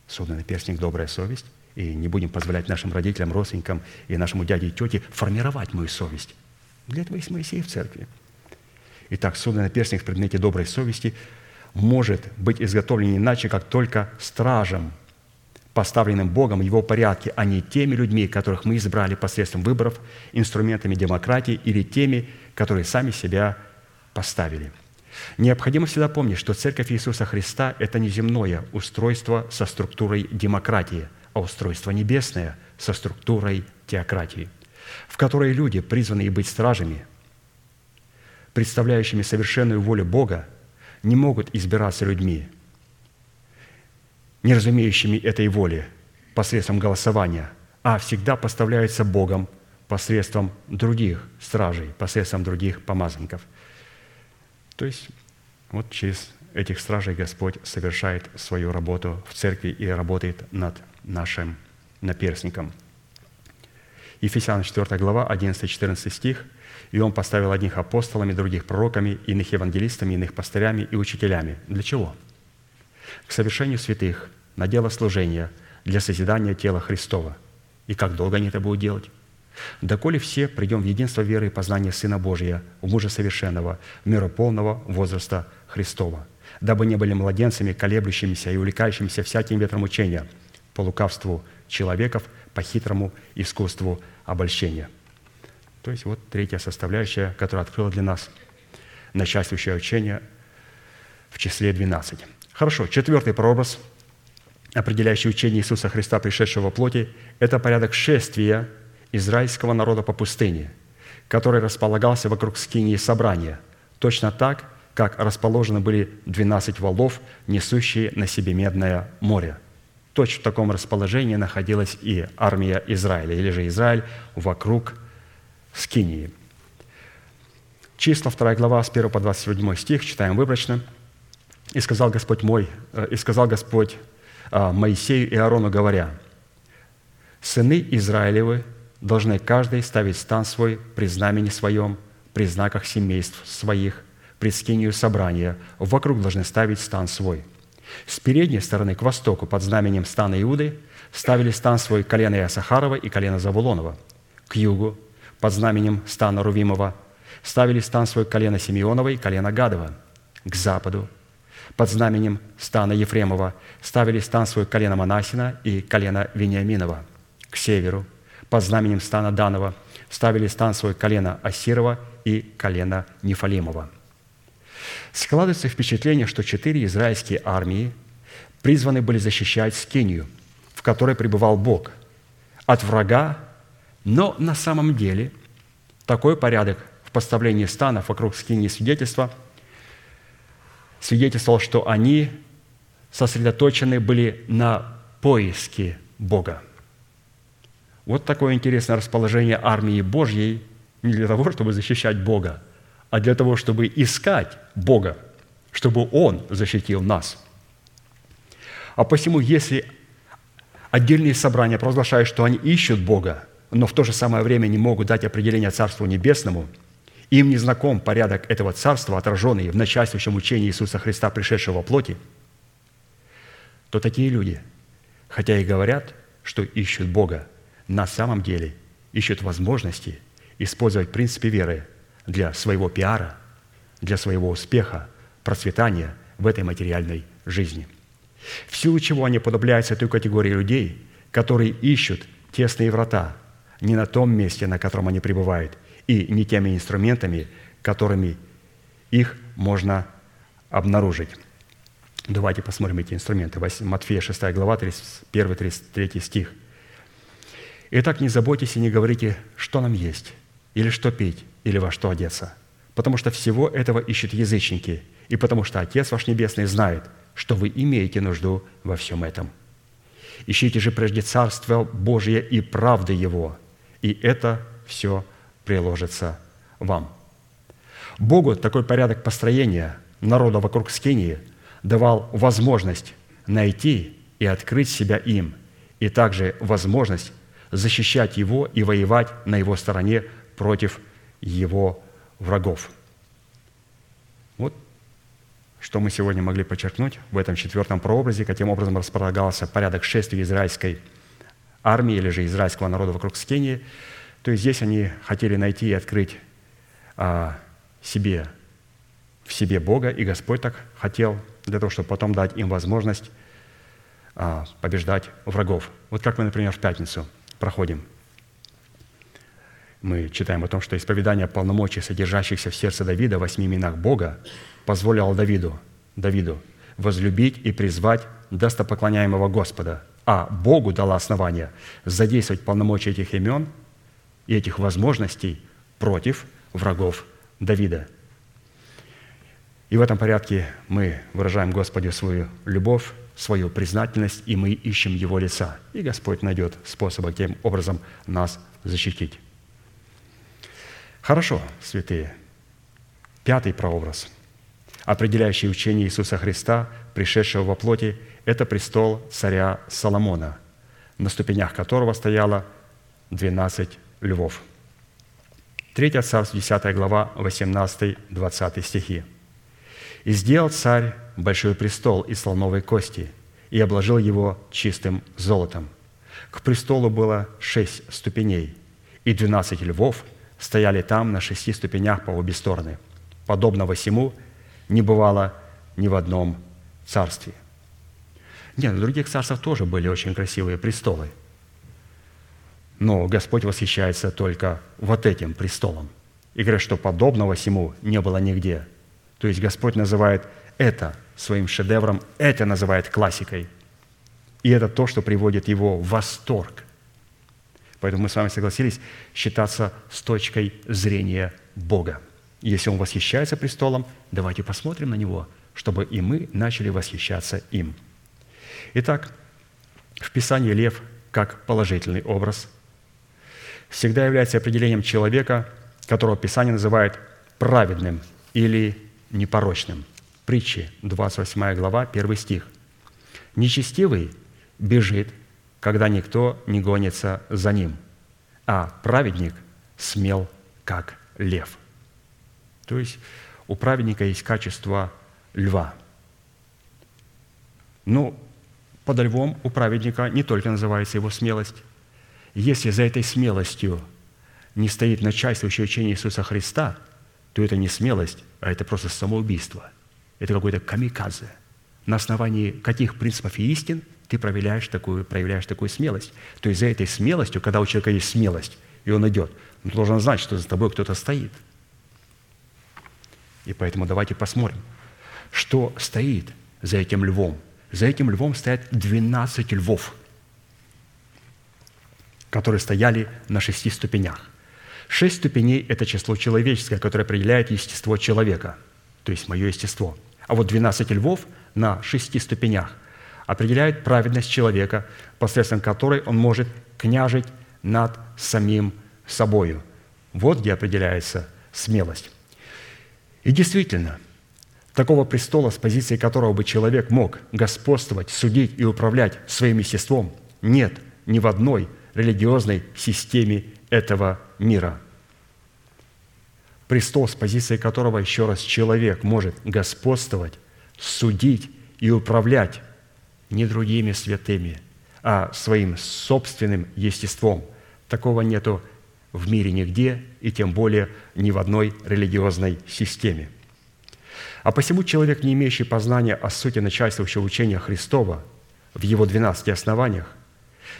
судный наперстник – добрая совесть, и не будем позволять нашим родителям, родственникам и нашему дяде и тете формировать мою совесть. Для этого есть Моисей в церкви. Итак, судный наперстник в предмете доброй совести может быть изготовлен иначе, как только стражем, поставленным Богом его порядке, а не теми людьми, которых мы избрали посредством выборов, инструментами демократии или теми, которые сами себя поставили. Необходимо всегда помнить, что Церковь Иисуса Христа – это не земное устройство со структурой демократии, а устройство небесное со структурой теократии, в которой люди, призванные быть стражами, представляющими совершенную волю Бога, не могут избираться людьми, не разумеющими этой воли посредством голосования, а всегда поставляются Богом посредством других стражей, посредством других помазанников. То есть вот через этих стражей Господь совершает свою работу в церкви и работает над нашим наперстником. Ефесян 4 глава, 11-14 стих. «И Он поставил одних апостолами, других пророками, иных евангелистами, иных пастырями и учителями». Для чего? К совершению святых, на дело служения, для созидания тела Христова. И как долго они это будут делать? доколе все придем в единство веры и познания Сына Божия, в мужа совершенного, в меру полного возраста Христова, дабы не были младенцами, колеблющимися и увлекающимися всяким ветром учения, по лукавству человеков, по хитрому искусству обольщения». То есть вот третья составляющая, которая открыла для нас начальствующее учение в числе 12. Хорошо, четвертый прообраз, определяющий учение Иисуса Христа, пришедшего во плоти, это порядок шествия – израильского народа по пустыне, который располагался вокруг скинии собрания, точно так, как расположены были 12 валов, несущие на себе медное море. Точно в таком расположении находилась и армия Израиля, или же Израиль вокруг скинии. Числа 2 глава с 1 по 27 стих, читаем выборочно. «И сказал Господь мой, э, и сказал Господь э, Моисею и Аарону, говоря, «Сыны Израилевы должны каждый ставить стан свой при знамени своем, при знаках семейств своих, при скинию собрания. Вокруг должны ставить стан свой. С передней стороны к востоку под знаменем стана Иуды ставили стан свой колено Иосахарова и колено Завулонова. К югу под знаменем стана Рувимова ставили стан свой колено Симеонова и колено Гадова. К западу под знаменем стана Ефремова ставили стан свой колено Манасина и колено Вениаминова. К северу под знаменем стана Данова, ставили стан свой колено Асирова и колено Нефалимова. Складывается впечатление, что четыре израильские армии призваны были защищать Скинию, в которой пребывал Бог, от врага, но на самом деле такой порядок в поставлении станов вокруг Скинии свидетельства свидетельствовал, что они сосредоточены были на поиске Бога. Вот такое интересное расположение армии Божьей не для того, чтобы защищать Бога, а для того, чтобы искать Бога, чтобы Он защитил нас. А посему, если Отдельные собрания провозглашают, что они ищут Бога, но в то же самое время не могут дать определение Царству Небесному, им не знаком порядок этого Царства, отраженный в начальствующем учении Иисуса Христа, пришедшего во плоти, то такие люди, хотя и говорят, что ищут Бога, на самом деле ищут возможности использовать принципы веры для своего пиара, для своего успеха, процветания в этой материальной жизни. В силу чего они подобляются той категории людей, которые ищут тесные врата не на том месте, на котором они пребывают, и не теми инструментами, которыми их можно обнаружить. Давайте посмотрим эти инструменты. Матфея 6 глава, 31-33 стих. «Итак, не заботьтесь и не говорите, что нам есть, или что пить, или во что одеться, потому что всего этого ищут язычники, и потому что Отец ваш Небесный знает, что вы имеете нужду во всем этом. Ищите же прежде Царство Божие и правды Его, и это все приложится вам». Богу такой порядок построения народа вокруг Скинии – давал возможность найти и открыть себя им, и также возможность защищать его и воевать на его стороне против его врагов. Вот что мы сегодня могли подчеркнуть в этом четвертом прообразе, каким образом располагался порядок шествия израильской армии или же израильского народа вокруг Скинии. То есть здесь они хотели найти и открыть а, себе, в себе Бога, и Господь так хотел для того, чтобы потом дать им возможность а, побеждать врагов. Вот как мы, например, в пятницу проходим. Мы читаем о том, что исповедание полномочий, содержащихся в сердце Давида, в восьми именах Бога, позволило Давиду, Давиду возлюбить и призвать достопоклоняемого Господа, а Богу дало основание задействовать полномочия этих имен и этих возможностей против врагов Давида – и в этом порядке мы выражаем Господу свою любовь, свою признательность, и мы ищем Его лица. И Господь найдет способы тем образом нас защитить. Хорошо, святые. Пятый прообраз, определяющий учение Иисуса Христа, пришедшего во плоти, это престол царя Соломона, на ступенях которого стояло 12 львов. Третья царств, 10 глава, 18-20 стихи. И сделал царь большой престол из слоновой кости и обложил его чистым золотом. К престолу было шесть ступеней, и двенадцать львов стояли там на шести ступенях по обе стороны. Подобного всему не бывало ни в одном царстве. Нет, в других царствах тоже были очень красивые престолы. Но Господь восхищается только вот этим престолом. И говорит, что подобного всему не было нигде – то есть Господь называет это своим шедевром, это называет классикой. И это то, что приводит его в восторг. Поэтому мы с вами согласились считаться с точкой зрения Бога. Если Он восхищается престолом, давайте посмотрим на Него, чтобы и мы начали восхищаться им. Итак, в Писании лев как положительный образ всегда является определением человека, которого Писание называет праведным или непорочным. Притчи, 28 глава, 1 стих. «Нечестивый бежит, когда никто не гонится за ним, а праведник смел, как лев». То есть у праведника есть качество льва. Но под львом у праведника не только называется его смелость. Если за этой смелостью не стоит начальствующее учение Иисуса Христа – то это не смелость, а это просто самоубийство. Это какой-то камикадзе. На основании каких принципов и истин ты проявляешь такую, проявляешь такую смелость. То есть за этой смелостью, когда у человека есть смелость, и он идет, он должен знать, что за тобой кто-то стоит. И поэтому давайте посмотрим, что стоит за этим львом. За этим львом стоят 12 львов, которые стояли на шести ступенях. Шесть ступеней – это число человеческое, которое определяет естество человека, то есть мое естество. А вот 12 львов на шести ступенях определяют праведность человека, посредством которой он может княжить над самим собою. Вот где определяется смелость. И действительно, такого престола, с позиции которого бы человек мог господствовать, судить и управлять своим естеством, нет ни в одной религиозной системе этого мира. Престол, с позиции которого, еще раз, человек может господствовать, судить и управлять не другими святыми, а своим собственным естеством. Такого нету в мире нигде, и тем более ни в одной религиозной системе. А посему человек, не имеющий познания о сути начальствующего учения Христова в его 12 основаниях,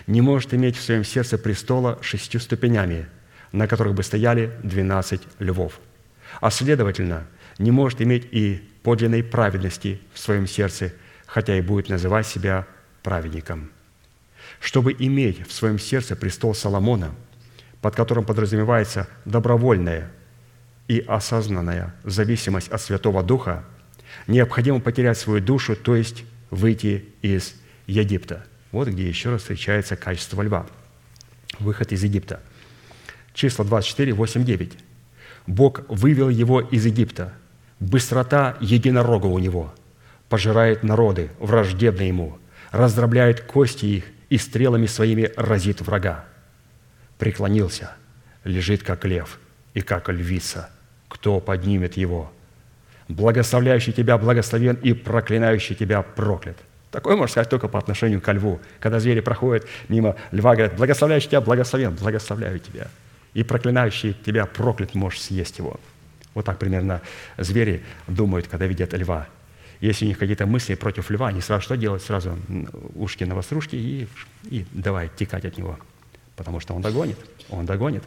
не может иметь в своем сердце престола шестью ступенями, на которых бы стояли 12 львов. А следовательно, не может иметь и подлинной праведности в своем сердце, хотя и будет называть себя праведником. Чтобы иметь в своем сердце престол Соломона, под которым подразумевается добровольная и осознанная зависимость от Святого Духа, необходимо потерять свою душу, то есть выйти из Египта. Вот где еще раз встречается качество льва. Выход из Египта. Числа 24, 8, 9. Бог вывел его из Египта. Быстрота единорога у него. Пожирает народы, враждебные ему. Раздробляет кости их и стрелами своими разит врага. Преклонился, лежит как лев и как львица. Кто поднимет его? Благословляющий тебя благословен и проклинающий тебя проклят. Такое можно сказать только по отношению к льву. Когда звери проходят мимо льва, говорят, благословляющий тебя благословен, благословляю тебя и проклинающий тебя проклят, можешь съесть его. Вот так примерно звери думают, когда видят льва. Если у них какие-то мысли против льва, они сразу что делают? Сразу ушки на вострушки и, и давай текать от него. Потому что он догонит. Он догонит.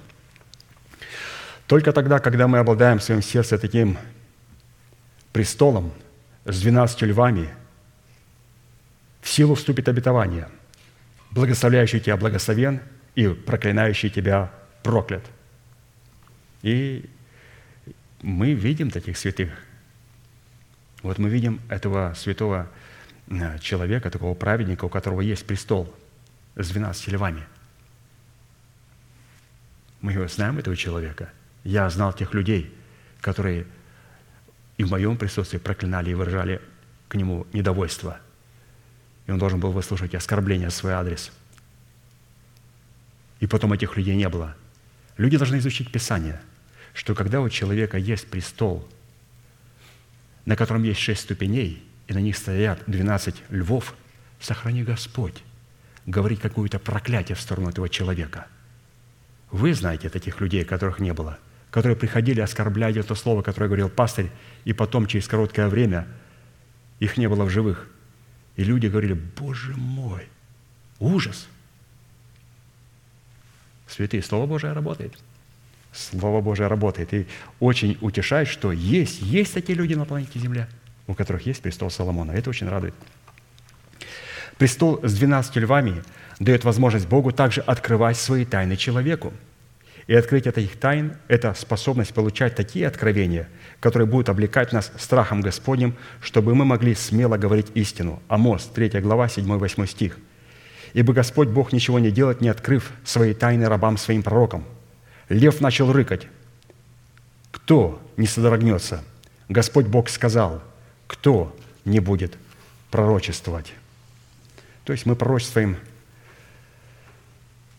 Только тогда, когда мы обладаем в своем сердце таким престолом с двенадцатью львами, силу вступит обетование, благословляющий тебя благословен и проклинающий тебя проклят. И мы видим таких святых. Вот мы видим этого святого э, человека, такого праведника, у которого есть престол с 12 львами. Мы его знаем, этого человека. Я знал тех людей, которые и в моем присутствии проклинали и выражали к нему недовольство. И он должен был выслушать оскорбления в свой адрес. И потом этих людей не было – Люди должны изучить Писание, что когда у человека есть престол, на котором есть шесть ступеней, и на них стоят двенадцать львов, сохрани Господь, говорить какое-то проклятие в сторону этого человека. Вы знаете таких людей, которых не было, которые приходили, оскорбляли это слово, которое говорил пастырь, и потом через короткое время их не было в живых. И люди говорили, Боже мой, ужас – Святые, Слово Божие работает. Слово Божие работает. И очень утешает, что есть, есть такие люди на планете Земля, у которых есть престол Соломона. Это очень радует. Престол с двенадцатью львами дает возможность Богу также открывать свои тайны человеку. И открыть этих тайн – это способность получать такие откровения, которые будут облекать нас страхом Господним, чтобы мы могли смело говорить истину. Амос, 3 глава, 7-8 стих. Ибо Господь Бог ничего не делает, не открыв свои тайны рабам своим пророкам. Лев начал рыкать. Кто не содрогнется? Господь Бог сказал, кто не будет пророчествовать? То есть мы пророчествуем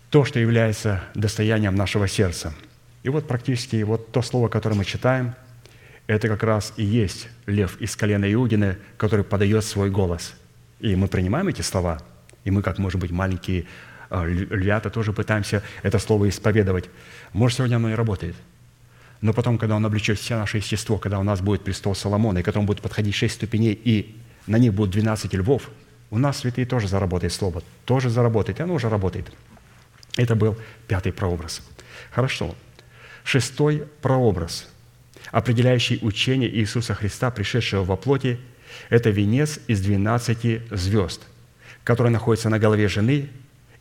то, что является достоянием нашего сердца. И вот практически вот то слово, которое мы читаем, это как раз и есть лев из колена Иудины, который подает свой голос. И мы принимаем эти слова – и мы, как, может быть, маленькие а, львята, тоже пытаемся это слово исповедовать. Может, сегодня оно и работает. Но потом, когда он облечет все наше естество, когда у нас будет престол Соломона, и к которому будут подходить шесть ступеней, и на них будут 12 львов, у нас, святые, тоже заработает слово, тоже заработает, и оно уже работает. Это был пятый прообраз. Хорошо. Шестой прообраз, определяющий учение Иисуса Христа, пришедшего во плоти, это венец из 12 звезд – которая находится на голове жены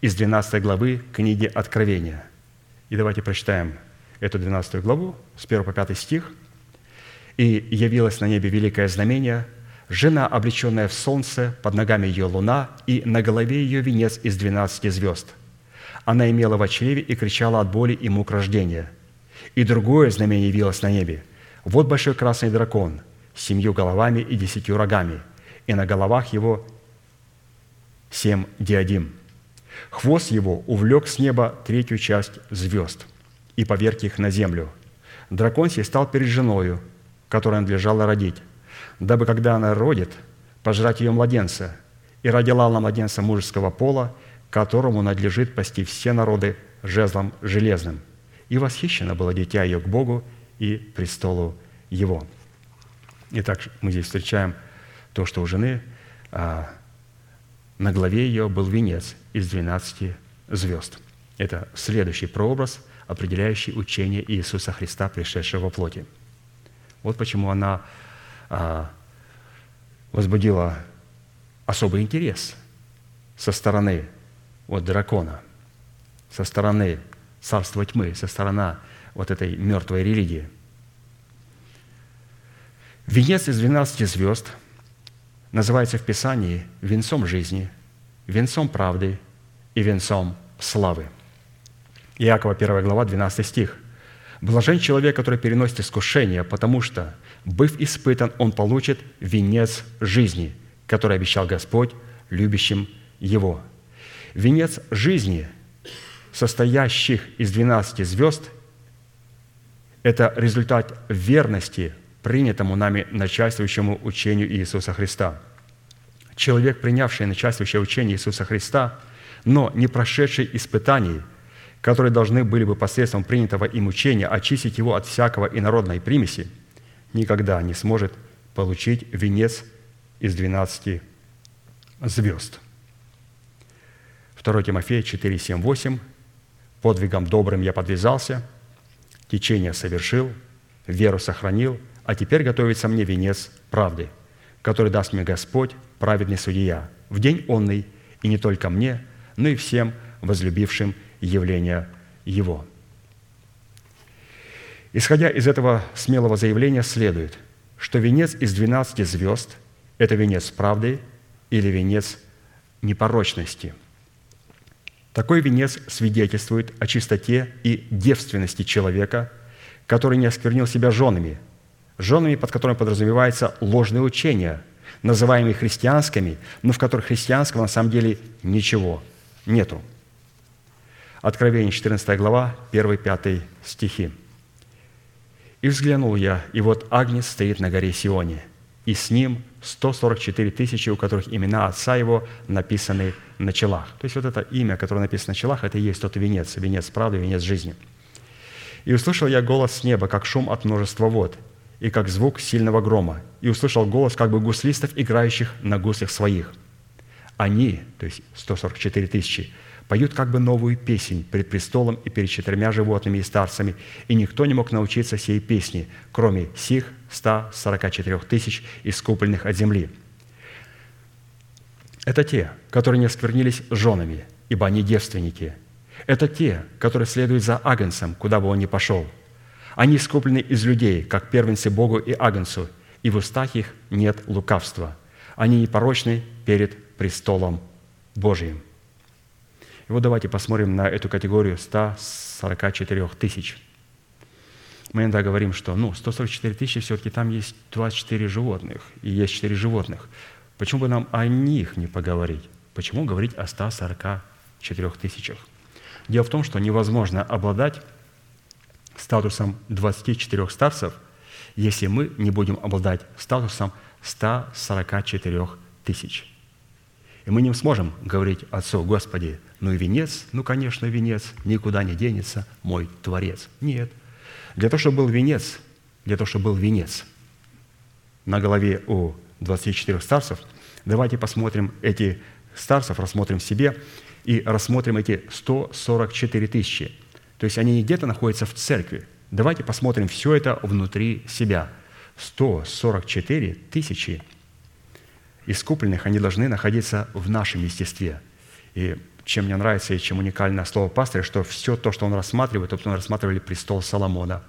из 12 главы книги Откровения. И давайте прочитаем эту 12 главу с 1 по 5 стих. «И явилось на небе великое знамение, жена, облеченная в солнце, под ногами ее луна, и на голове ее венец из 12 звезд. Она имела в чреве и кричала от боли и мук рождения. И другое знамение явилось на небе. Вот большой красный дракон с семью головами и десятью рогами, и на головах его семь диадим. Хвост его увлек с неба третью часть звезд и поверг их на землю. Дракон сей стал перед женою, которой надлежало родить, дабы, когда она родит, пожрать ее младенца, и родила она младенца мужеского пола, которому надлежит пасти все народы жезлом железным. И восхищено было дитя ее к Богу и престолу его». Итак, мы здесь встречаем то, что у жены а, на главе ее был венец из 12 звезд. Это следующий прообраз, определяющий учение Иисуса Христа, пришедшего во плоти. Вот почему она а, возбудила особый интерес со стороны вот дракона, со стороны царства тьмы, со стороны вот этой мертвой религии. Венец из 12 звезд – называется в Писании венцом жизни, венцом правды и венцом славы. Иакова 1 глава, 12 стих. «Блажен человек, который переносит искушение, потому что, быв испытан, он получит венец жизни, который обещал Господь любящим его». Венец жизни, состоящих из 12 звезд, это результат верности принятому нами начальствующему учению Иисуса Христа. Человек, принявший начальствующее учение Иисуса Христа, но не прошедший испытаний, которые должны были бы посредством принятого им учения очистить его от всякого инородной примеси, никогда не сможет получить венец из 12 звезд. 2 Тимофея 4, 7, 8. «Подвигом добрым я подвязался, течение совершил, веру сохранил, а теперь готовится мне венец правды, который даст мне Господь, праведный судья, в день онный, и не только мне, но и всем возлюбившим явления Его». Исходя из этого смелого заявления следует, что венец из 12 звезд – это венец правды или венец непорочности. Такой венец свидетельствует о чистоте и девственности человека, который не осквернил себя женами – женами, под которыми подразумевается ложные учения, называемые христианскими, но в которых христианского на самом деле ничего нету. Откровение 14 глава, 1-5 стихи. «И взглянул я, и вот Агнец стоит на горе Сионе, и с ним 144 тысячи, у которых имена отца его написаны на челах». То есть вот это имя, которое написано на челах, это и есть тот венец, венец правды, венец жизни. «И услышал я голос с неба, как шум от множества вод, и как звук сильного грома, и услышал голос как бы гуслистов, играющих на гуслях своих. Они, то есть 144 тысячи, поют как бы новую песнь пред престолом и перед четырьмя животными и старцами, и никто не мог научиться сей песни, кроме сих 144 тысяч искупленных от земли. Это те, которые не осквернились женами, ибо они девственники. Это те, которые следуют за Агнцем, куда бы он ни пошел – они искуплены из людей, как первенцы Богу и Агнцу, и в устах их нет лукавства. Они непорочны перед престолом Божиим. И вот давайте посмотрим на эту категорию 144 тысяч. Мы иногда говорим, что ну, 144 тысячи, все-таки там есть 24 животных, и есть 4 животных. Почему бы нам о них не поговорить? Почему говорить о 144 тысячах? Дело в том, что невозможно обладать статусом 24 старцев, если мы не будем обладать статусом 144 тысяч. И мы не сможем говорить Отцу, Господи, ну и венец, ну, конечно, венец, никуда не денется мой Творец. Нет. Для того, чтобы был венец, для того, чтобы был венец на голове у 24 старцев, давайте посмотрим эти старцев, рассмотрим себе и рассмотрим эти 144 тысячи – то есть они не где-то находятся в церкви. Давайте посмотрим все это внутри себя. 144 тысячи искупленных, они должны находиться в нашем естестве. И чем мне нравится и чем уникально слово пастыря, что все то, что он рассматривает, то, мы рассматривали престол Соломона,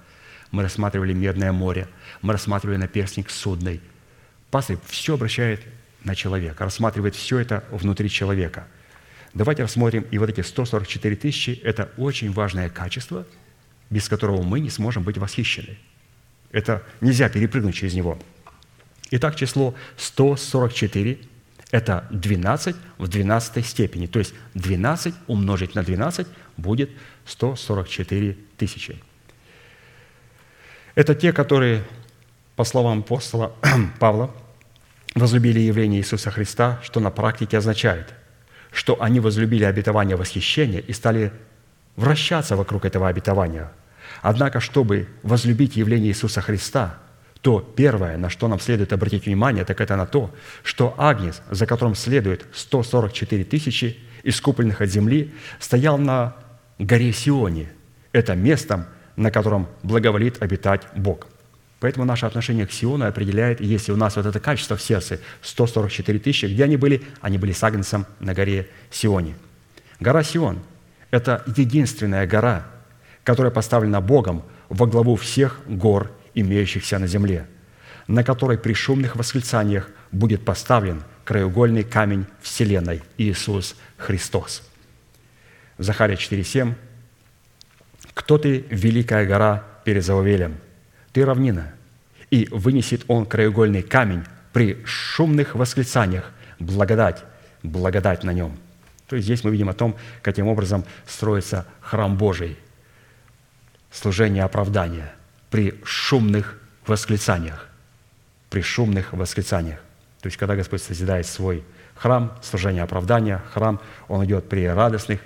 мы рассматривали Медное море, мы рассматривали наперстник судный. Пастырь все обращает на человека, рассматривает все это внутри человека – Давайте рассмотрим и вот эти 144 тысячи – это очень важное качество, без которого мы не сможем быть восхищены. Это нельзя перепрыгнуть через него. Итак, число 144 – Это 12 в 12 степени. То есть 12 умножить на 12 будет 144 тысячи. Это те, которые, по словам апостола Павла, возлюбили явление Иисуса Христа, что на практике означает, что они возлюбили обетование восхищения и стали вращаться вокруг этого обетования. Однако, чтобы возлюбить явление Иисуса Христа, то первое, на что нам следует обратить внимание, так это на то, что Агнец, за которым следует 144 тысячи искупленных от земли, стоял на горе Сионе. Это местом, на котором благоволит обитать Бог. Поэтому наше отношение к Сиону определяет, если у нас вот это качество в сердце, 144 тысячи, где они были? Они были с Агнцем на горе Сионе. Гора Сион – это единственная гора, которая поставлена Богом во главу всех гор, имеющихся на земле, на которой при шумных восклицаниях будет поставлен краеугольный камень Вселенной – Иисус Христос. Захария 4,7 «Кто ты, великая гора перед Зававелем? Ты равнина, и вынесет он краеугольный камень при шумных восклицаниях, благодать, благодать на нем». То есть здесь мы видим о том, каким образом строится храм Божий, служение оправдания при шумных восклицаниях. При шумных восклицаниях. То есть, когда Господь созидает свой храм, служение оправдания, храм, он идет при радостных,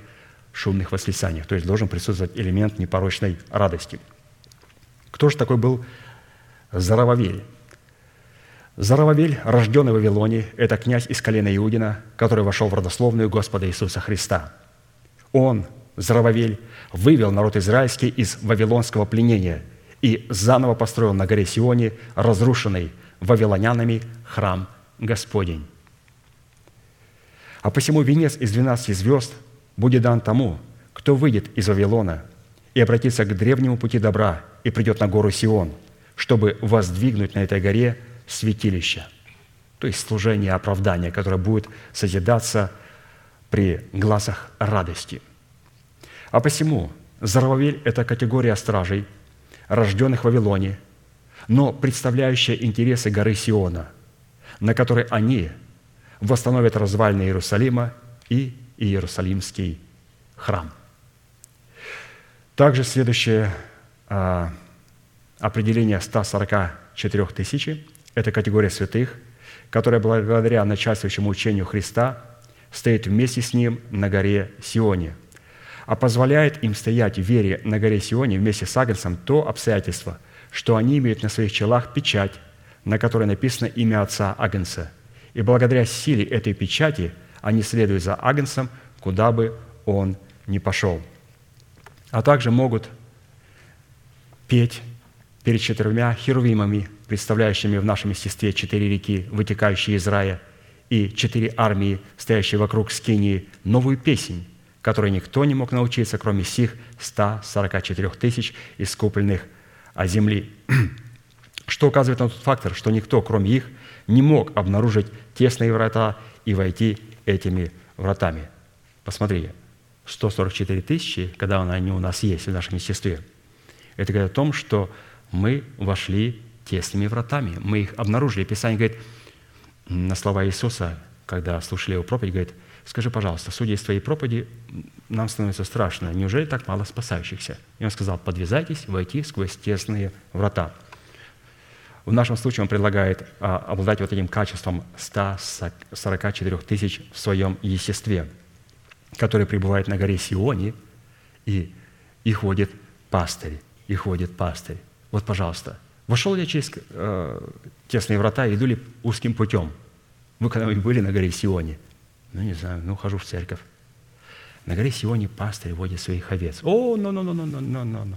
шумных восклицаниях. То есть должен присутствовать элемент непорочной радости. Кто же такой был Зарававель? Зарававель, рожденный в Вавилоне, это князь из колена Иудина, который вошел в родословную Господа Иисуса Христа. Он, Зарававель, вывел народ израильский из вавилонского пленения и заново построил на горе Сионе разрушенный вавилонянами храм Господень. А посему венец из двенадцати звезд будет дан тому, кто выйдет из Вавилона и обратится к древнему пути добра и придет на гору Сион, чтобы воздвигнуть на этой горе святилище, то есть служение оправдания, которое будет созидаться при глазах радости. А посему Зарававель – это категория стражей, рожденных в Вавилоне, но представляющая интересы горы Сиона, на которой они восстановят развалины Иерусалима и Иерусалимский храм. Также следующее а, определение 144 тысяч – это категория святых, которая благодаря начальствующему учению Христа стоит вместе с Ним на горе Сионе, а позволяет им стоять в вере на горе Сионе вместе с Агнцем то обстоятельство, что они имеют на своих челах печать, на которой написано имя Отца Агнца. И благодаря силе этой печати – они следуют за Агнцем, куда бы он ни пошел. А также могут петь перед четырьмя херувимами, представляющими в нашем естестве четыре реки, вытекающие из рая, и четыре армии, стоящие вокруг Скинии, новую песнь, которой никто не мог научиться, кроме сих 144 тысяч искупленных о земли. Что указывает на тот фактор, что никто, кроме их, не мог обнаружить тесные врата и войти этими вратами. Посмотрите, 144 тысячи, когда они у нас есть в нашем естестве, это говорит о том, что мы вошли тесными вратами. Мы их обнаружили. Писание говорит, на слова Иисуса, когда слушали его проповедь, говорит, скажи, пожалуйста, судя из твоей проповеди, нам становится страшно. Неужели так мало спасающихся? И он сказал, подвязайтесь войти сквозь тесные врата. В нашем случае он предлагает а, обладать вот этим качеством 144 тысяч в своем естестве, который пребывает на горе Сионе, и их водит пастырь, их водит пастырь. Вот, пожалуйста, вошел я через э, тесные врата, иду ли узким путем? Вы когда-нибудь были на горе Сионе? Ну, не знаю, ну, хожу в церковь. На горе Сионе пастырь водит своих овец. О, ну, ну, ну, ну, ну, ну, ну, ну.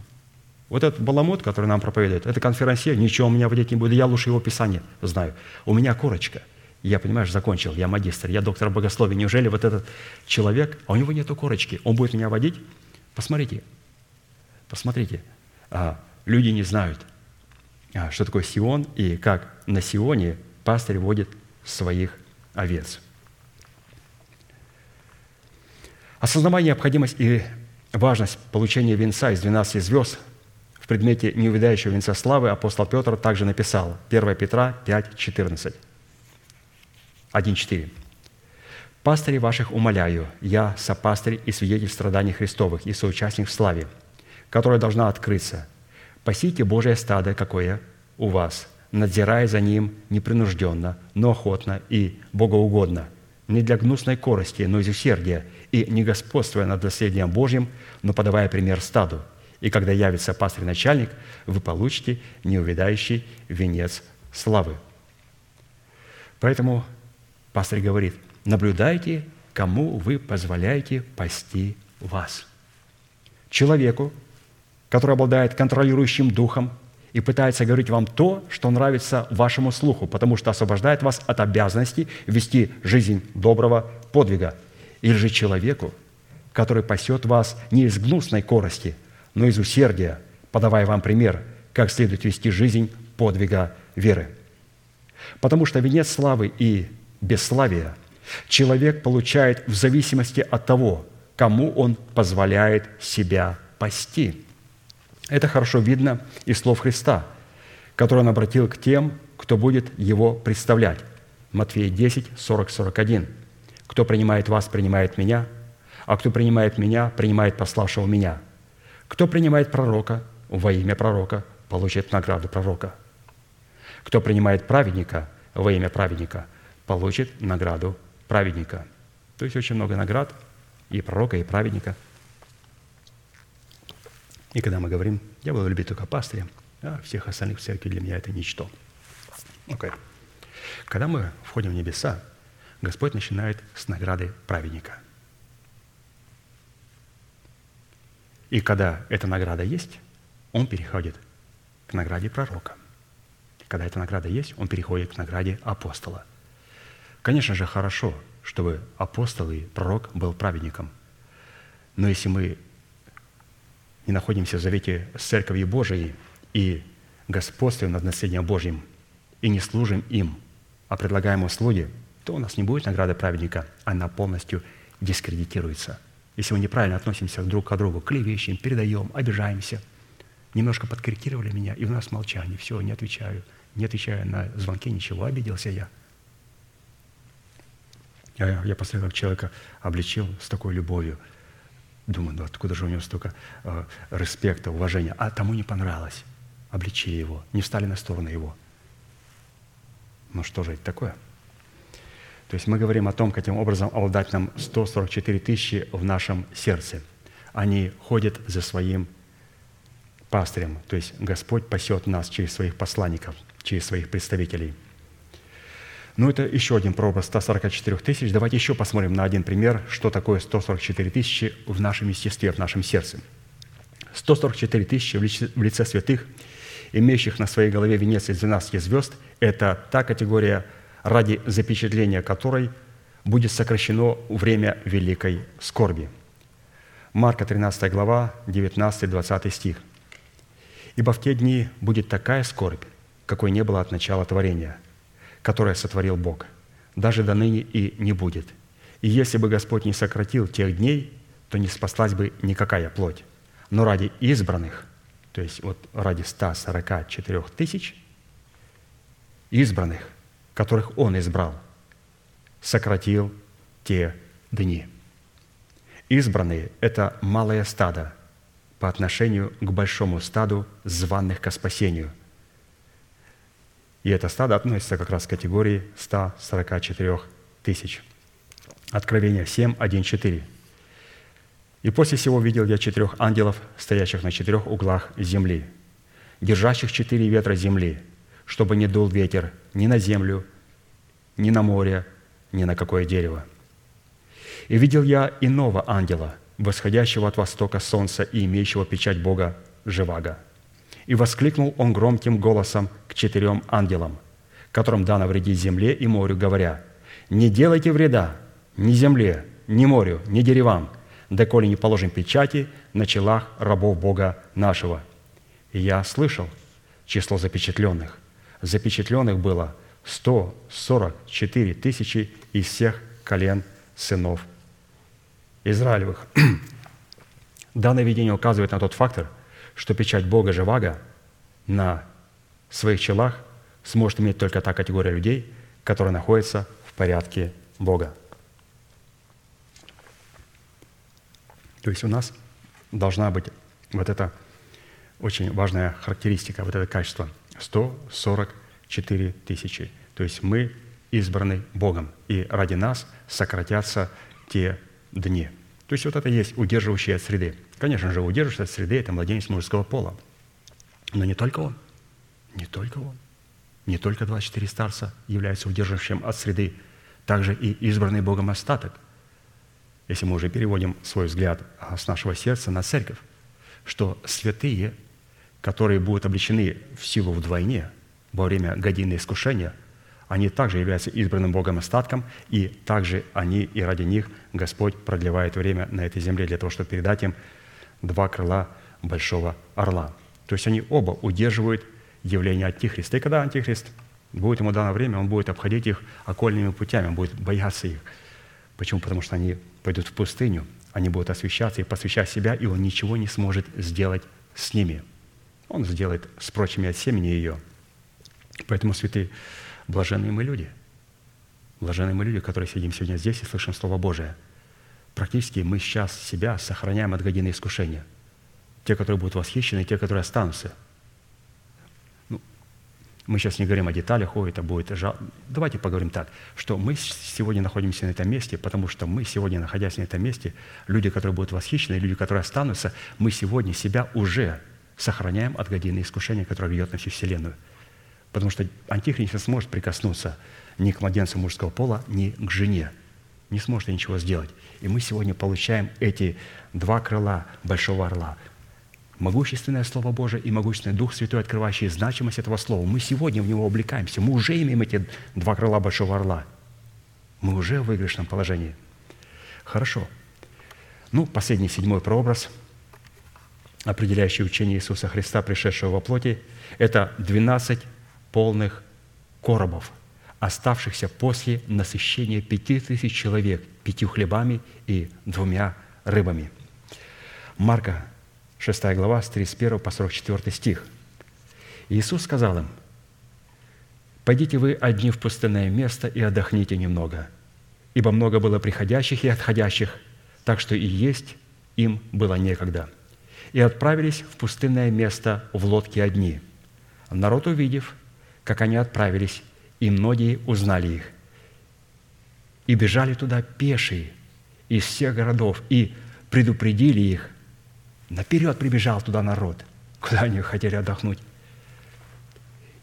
Вот этот баламут, который нам проповедует, это конферансье, ничего у меня водить не будет, я лучше его писание знаю. У меня корочка. Я, понимаешь, закончил, я магистр, я доктор богословия. Неужели вот этот человек, а у него нету корочки, он будет меня водить? Посмотрите, посмотрите. А, люди не знают, а, что такое Сион и как на Сионе пастырь водит своих овец. Осознавая необходимость и важность получения венца из 12 звезд в предмете неувядающего венца славы апостол Петр также написал 1 Петра 5, 14. 1, 4. Пастырей ваших умоляю, я сопастырь и свидетель страданий Христовых и соучастник в славе, которая должна открыться. Пасите Божие стадо, какое у вас, надзирая за ним непринужденно, но охотно и богоугодно, не для гнусной корости, но из усердия, и не господствуя над наследием Божьим, но подавая пример стаду. И когда явится пастырь-начальник, вы получите неувидающий венец славы. Поэтому пастырь говорит, наблюдайте, кому вы позволяете пасти вас. Человеку, который обладает контролирующим духом и пытается говорить вам то, что нравится вашему слуху, потому что освобождает вас от обязанности вести жизнь доброго подвига. Или же человеку, который пасет вас не из гнусной корости, но из усердия, подавая вам пример, как следует вести жизнь подвига веры. Потому что венец славы и бесславия человек получает в зависимости от того, кому он позволяет себя пасти. Это хорошо видно из слов Христа, которые он обратил к тем, кто будет его представлять. Матфея 10, 40, 41. «Кто принимает вас, принимает меня, а кто принимает меня, принимает пославшего меня. Кто принимает пророка во имя пророка, получит награду пророка. Кто принимает праведника во имя праведника, получит награду праведника». То есть очень много наград и пророка, и праведника – и когда мы говорим, я буду любить только пастыря, а всех остальных в церкви для меня это ничто. Okay. Когда мы входим в небеса, Господь начинает с награды праведника. И когда эта награда есть, он переходит к награде пророка. Когда эта награда есть, он переходит к награде апостола. Конечно же, хорошо, чтобы апостол и пророк был праведником. Но если мы не находимся в завете с Церковью Божией и господствуем над наследием Божьим, и не служим им, а предлагаем услуги, то у нас не будет награды праведника, она полностью дискредитируется. Если мы неправильно относимся друг к другу, клевещем, передаем, обижаемся, немножко подкорректировали меня, и у нас молчание, все, не отвечаю, не отвечаю на звонки, ничего, обиделся я. Я, я последовательно человека обличил с такой любовью – Думаю, ну откуда же у него столько э, респекта, уважения? А тому не понравилось. Обличили его, не встали на сторону его. Ну что же это такое? То есть мы говорим о том, каким образом обладать нам 144 тысячи в нашем сердце. Они ходят за своим пастырем. То есть Господь пасет нас через своих посланников, через своих представителей – ну, это еще один прообраз 144 тысяч. Давайте еще посмотрим на один пример, что такое 144 тысячи в нашем естестве, в нашем сердце. 144 тысячи в лице святых, имеющих на своей голове венец из 12 звезд, это та категория, ради запечатления которой будет сокращено время великой скорби. Марка 13 глава, 19-20 стих. «Ибо в те дни будет такая скорбь, какой не было от начала творения – которое сотворил Бог, даже до ныне и не будет. И если бы Господь не сократил тех дней, то не спаслась бы никакая плоть. Но ради избранных, то есть вот ради 144 тысяч избранных, которых Он избрал, сократил те дни. Избранные – это малое стадо по отношению к большому стаду званных ко спасению – и это стадо относится как раз к категории 144 тысяч. Откровение 7, 1, 4. «И после всего видел я четырех ангелов, стоящих на четырех углах земли, держащих четыре ветра земли, чтобы не дул ветер ни на землю, ни на море, ни на какое дерево. И видел я иного ангела, восходящего от востока солнца и имеющего печать Бога Живаго. И воскликнул он громким голосом к четырем ангелам, которым дано вредить земле и морю, говоря, «Не делайте вреда ни земле, ни морю, ни деревам, доколе не положим печати на челах рабов Бога нашего». И я слышал число запечатленных. Запечатленных было 144 тысячи из всех колен сынов Израилевых. Данное видение указывает на тот фактор, что печать Бога Живаго на своих челах сможет иметь только та категория людей, которая находится в порядке Бога. То есть у нас должна быть вот эта очень важная характеристика, вот это качество. 144 тысячи. То есть мы избраны Богом, и ради нас сократятся те дни. То есть вот это есть удерживающие от среды. Конечно же, удерживающий от среды – это младенец мужского пола. Но не только он. Не только он. Не только 24 старца являются удерживающим от среды, также и избранный Богом остаток. Если мы уже переводим свой взгляд а, с нашего сердца на церковь, что святые, которые будут обличены в силу вдвойне во время годины искушения – они также являются избранным Богом остатком, и также они и ради них Господь продлевает время на этой земле для того, чтобы передать им два крыла большого орла. То есть они оба удерживают явление Антихриста. И когда Антихрист будет ему дано время, он будет обходить их окольными путями, он будет бояться их. Почему? Потому что они пойдут в пустыню, они будут освещаться и посвящать себя, и он ничего не сможет сделать с ними. Он сделает с прочими от семени ее. Поэтому, святые, Блаженные мы люди. Блаженные мы люди, которые сидим сегодня здесь и слышим Слово Божие. Практически мы сейчас себя сохраняем от годины искушения. Те, которые будут восхищены, те, которые останутся. Ну, мы сейчас не говорим о деталях, о, это будет жал... Давайте поговорим так, что мы сегодня находимся на этом месте, потому что мы сегодня, находясь на этом месте, люди, которые будут восхищены, люди, которые останутся, мы сегодня себя уже сохраняем от годины искушения, которое ведет на всю Вселенную – Потому что антихрист не сможет прикоснуться ни к младенцу мужского пола, ни к жене. Не сможет ничего сделать. И мы сегодня получаем эти два крыла Большого Орла. Могущественное Слово Божие и могущественный Дух Святой, открывающий значимость этого Слова. Мы сегодня в него облекаемся. Мы уже имеем эти два крыла Большого Орла. Мы уже в выигрышном положении. Хорошо. Ну, последний седьмой прообраз, определяющий учение Иисуса Христа, пришедшего во плоти, это 12 полных коробов, оставшихся после насыщения пяти тысяч человек пятью хлебами и двумя рыбами. Марка, 6 глава, с 31 по 44 стих. Иисус сказал им, «Пойдите вы одни в пустынное место и отдохните немного, ибо много было приходящих и отходящих, так что и есть им было некогда. И отправились в пустынное место в лодке одни. Народ, увидев, как они отправились, и многие узнали их. И бежали туда пешие из всех городов, и предупредили их. Наперед прибежал туда народ, куда они хотели отдохнуть.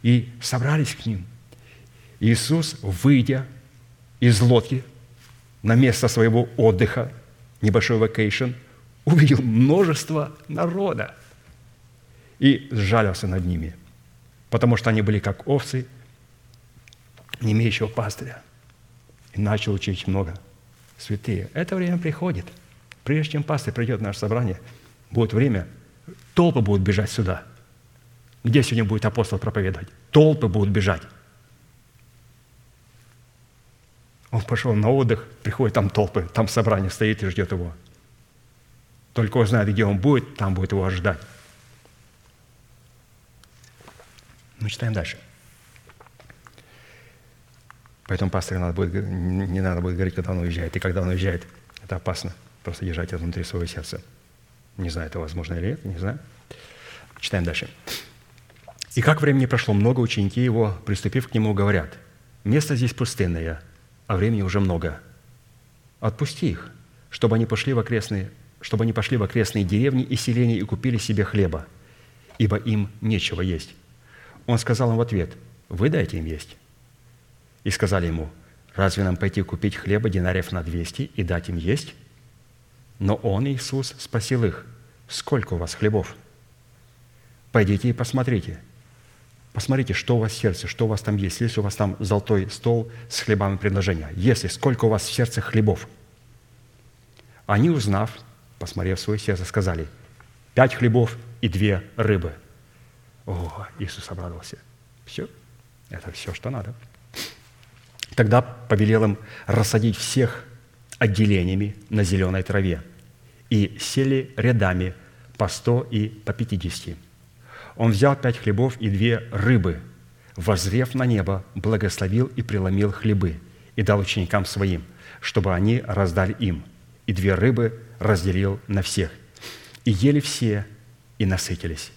И собрались к ним. Иисус, выйдя из лодки на место своего отдыха, небольшой вакейшн, увидел множество народа и сжалился над ними – потому что они были как овцы, не имеющего пастыря. И начал учить много. Святые, это время приходит. Прежде чем пастырь придет в наше собрание, будет время, толпы будут бежать сюда. Где сегодня будет апостол проповедовать? Толпы будут бежать. Он пошел на отдых, приходит там толпы, там собрание стоит и ждет его. Только он знает, где он будет, там будет его ожидать. Мы читаем дальше. Поэтому пастору надо будет, не надо будет говорить, когда он уезжает. И когда он уезжает, это опасно. Просто держать это внутри своего сердца. Не знаю, это возможно или нет, не знаю. Читаем дальше. «И как времени прошло много, ученики его, приступив к нему, говорят, «Место здесь пустынное, а времени уже много. Отпусти их, чтобы они пошли в окрестные, чтобы они пошли в окрестные деревни и селения и купили себе хлеба, ибо им нечего есть». Он сказал им в ответ, «Вы дайте им есть». И сказали ему, «Разве нам пойти купить хлеба динариев на 200 и дать им есть?» Но он, Иисус, спросил их, «Сколько у вас хлебов?» «Пойдите и посмотрите». Посмотрите, что у вас в сердце, что у вас там есть. Если у вас там золотой стол с хлебами предложения. Если, сколько у вас в сердце хлебов? Они, узнав, посмотрев в свое сердце, сказали, «Пять хлебов и две рыбы». О, Иисус обрадовался. Все, это все, что надо. Тогда повелел им рассадить всех отделениями на зеленой траве и сели рядами по сто и по пятидесяти. Он взял пять хлебов и две рыбы, возрев на небо, благословил и преломил хлебы и дал ученикам своим, чтобы они раздали им. и две рыбы разделил на всех. И ели все, и насытились.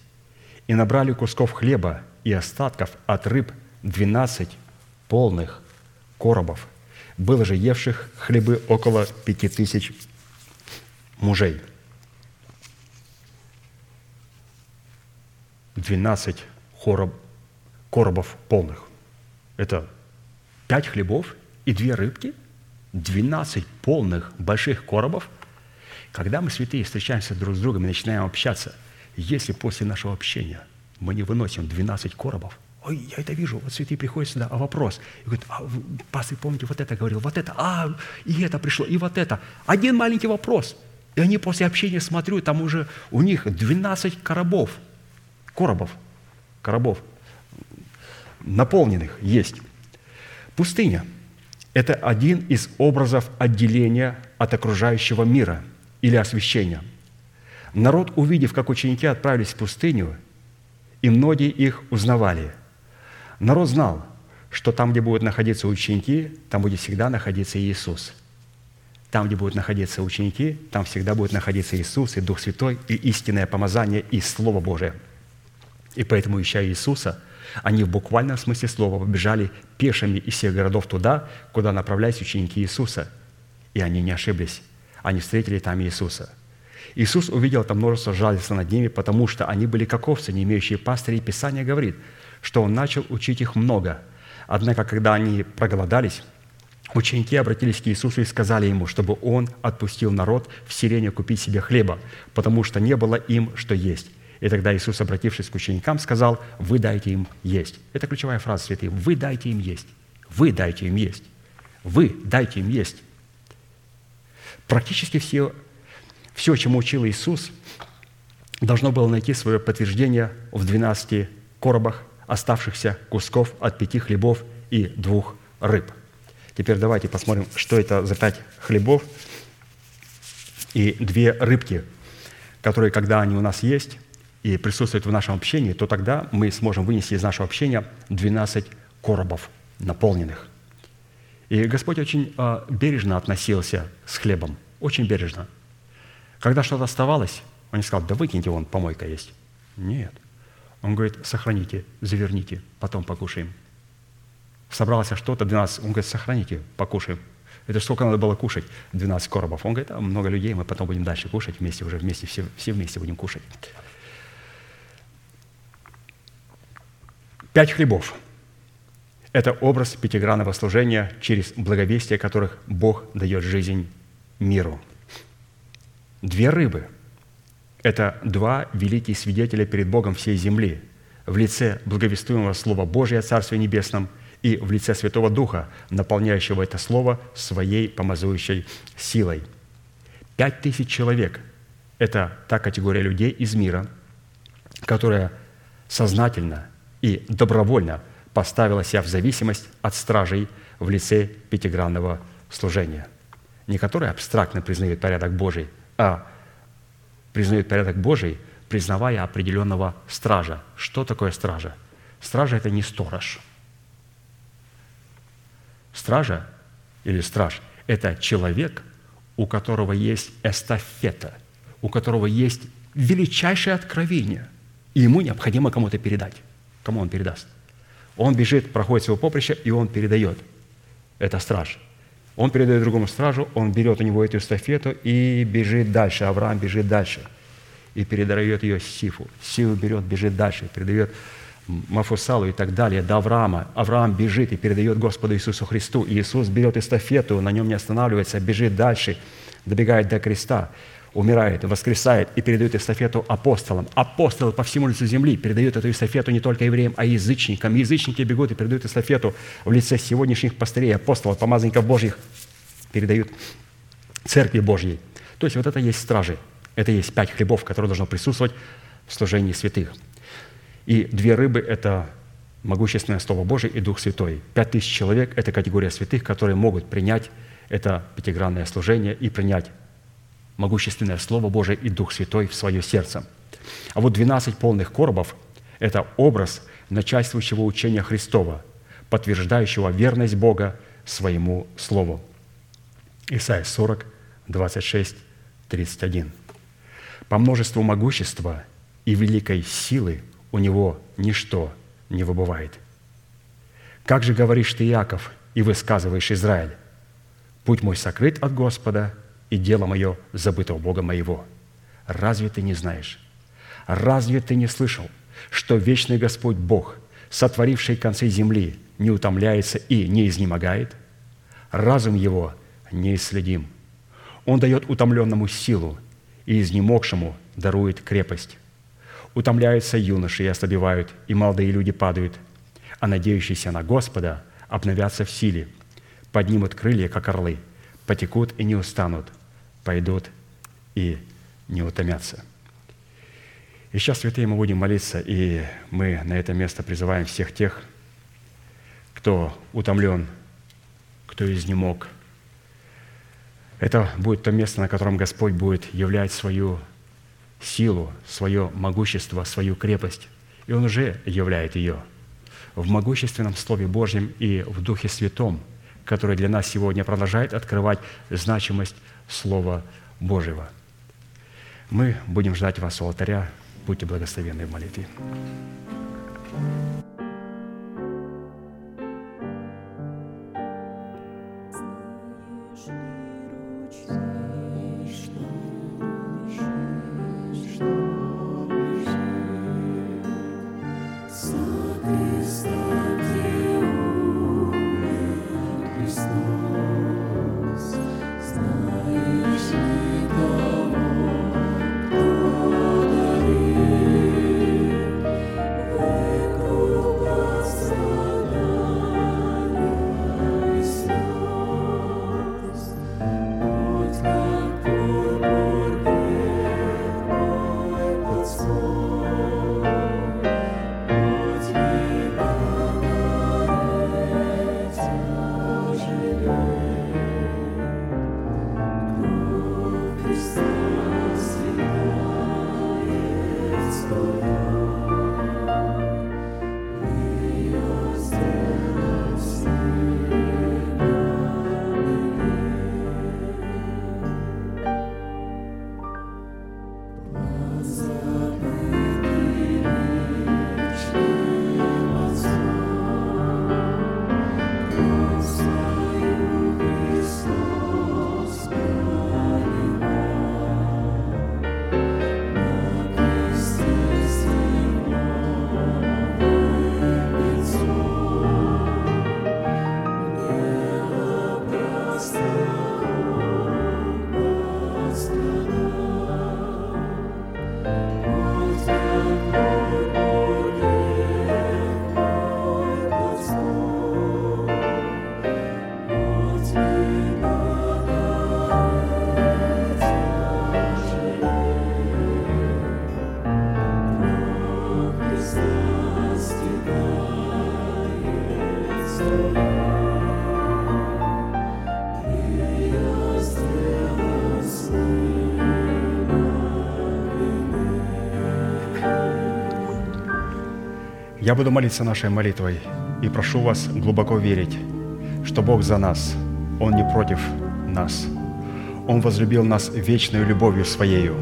И набрали кусков хлеба и остатков от рыб двенадцать полных коробов. Было же евших хлебы около пяти тысяч мужей. Двенадцать короб, коробов полных. Это пять хлебов и две рыбки, двенадцать полных больших коробов. Когда мы, святые, встречаемся друг с другом и начинаем общаться, если после нашего общения мы не выносим 12 коробов, ой, я это вижу, вот святые приходят сюда, а вопрос, и говорят, а, пастор, помните, вот это говорил, вот это, а, и это пришло, и вот это. Один маленький вопрос. И они после общения, смотрю, там уже у них 12 коробов, коробов, коробов, наполненных есть. Пустыня – это один из образов отделения от окружающего мира или освящения. Народ, увидев, как ученики отправились в пустыню, и многие их узнавали. Народ знал, что там, где будут находиться ученики, там будет всегда находиться Иисус. Там, где будут находиться ученики, там всегда будет находиться Иисус и Дух Святой, и истинное помазание, и Слово Божие. И поэтому, ища Иисуса, они в буквальном смысле слова побежали пешими из всех городов туда, куда направлялись ученики Иисуса. И они не ошиблись. Они встретили там Иисуса. Иисус увидел там множество жалости над ними, потому что они были как овцы, не имеющие пастырей. Писание говорит, что Он начал учить их много. Однако, когда они проголодались, ученики обратились к Иисусу и сказали Ему, чтобы Он отпустил народ в селение купить себе хлеба, потому что не было им что есть. И тогда Иисус, обратившись к ученикам, сказал, «Вы дайте им есть». Это ключевая фраза святых. «Вы дайте им есть». Вы дайте им есть. Вы дайте им есть. Практически все, все, чему учил Иисус, должно было найти свое подтверждение в 12 коробах оставшихся кусков от пяти хлебов и двух рыб. Теперь давайте посмотрим, что это за пять хлебов и две рыбки, которые, когда они у нас есть, и присутствует в нашем общении, то тогда мы сможем вынести из нашего общения 12 коробов наполненных. И Господь очень э, бережно относился с хлебом, очень бережно. Когда что-то оставалось, он не сказал, да выкиньте, вон помойка есть. Нет. Он говорит, сохраните, заверните, потом покушаем. Собралось что-то, 12, он говорит, сохраните, покушаем. Это сколько надо было кушать? 12 коробов. Он говорит, а много людей, мы потом будем дальше кушать вместе, уже вместе, все, все вместе будем кушать. Пять хлебов – это образ пятигранного служения через благовестие, которых Бог дает жизнь миру. Две рыбы – это два великие свидетеля перед Богом всей земли в лице благовествуемого Слова Божия о Царстве Небесном и в лице Святого Духа, наполняющего это Слово своей помазующей силой. Пять тысяч человек – это та категория людей из мира, которая сознательно – и добровольно поставила себя в зависимость от стражей в лице пятигранного служения, не которые абстрактно признают порядок Божий, а признают порядок Божий, признавая определенного стража. Что такое стража? Стража – это не сторож. Стража или страж – это человек, у которого есть эстафета, у которого есть величайшее откровение, и ему необходимо кому-то передать. Кому он передаст? Он бежит, проходит своего поприща, и он передает. Это страж. Он передает другому стражу, он берет у него эту эстафету и бежит дальше. Авраам бежит дальше и передает ее Сифу. Сифу берет, бежит дальше, передает Мафусалу и так далее, до Авраама. Авраам бежит и передает Господу Иисусу Христу. И Иисус берет эстафету, на нем не останавливается, бежит дальше, добегает до креста умирает, воскресает и передает эстафету апостолам. Апостолы по всему лицу земли передают эту эстафету не только евреям, а язычникам. Язычники бегут и передают эстафету в лице сегодняшних пастырей, апостолов, помазанников Божьих, передают Церкви Божьей. То есть вот это есть стражи. Это есть пять хлебов, которые должны присутствовать в служении святых. И две рыбы – это могущественное Слово Божие и Дух Святой. Пять тысяч человек – это категория святых, которые могут принять это пятигранное служение и принять могущественное Слово Божие и Дух Святой в свое сердце. А вот 12 полных коробов – это образ начальствующего учения Христова, подтверждающего верность Бога своему Слову. Исайя 40, 26, 31. «По множеству могущества и великой силы у него ничто не выбывает. Как же говоришь ты, Иаков, и высказываешь Израиль? Путь мой сокрыт от Господа, и дело мое забыто у Бога моего. Разве ты не знаешь? Разве ты не слышал, что вечный Господь Бог, сотворивший концы земли, не утомляется и не изнемогает? Разум его неисследим. Он дает утомленному силу, и изнемогшему дарует крепость. Утомляются юноши и ослабевают, и молодые люди падают, а надеющиеся на Господа обновятся в силе, поднимут крылья, как орлы, потекут и не устанут, пойдут и не утомятся. И сейчас, святые, мы будем молиться, и мы на это место призываем всех тех, кто утомлен, кто изнемог. Это будет то место, на котором Господь будет являть свою силу, свое могущество, свою крепость. И Он уже являет ее в могущественном Слове Божьем и в Духе Святом, который для нас сегодня продолжает открывать значимость Слова Божьего. Мы будем ждать вас у алтаря. Будьте благословенны в молитве. Я буду молиться нашей молитвой и прошу вас глубоко верить, что Бог за нас, Он не против нас. Он возлюбил нас вечной любовью Своею.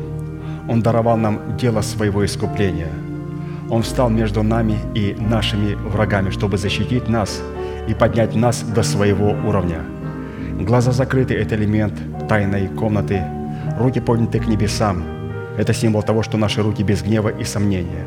Он даровал нам дело своего искупления. Он встал между нами и нашими врагами, чтобы защитить нас и поднять нас до своего уровня. Глаза закрыты – это элемент тайной комнаты. Руки подняты к небесам – это символ того, что наши руки без гнева и сомнения.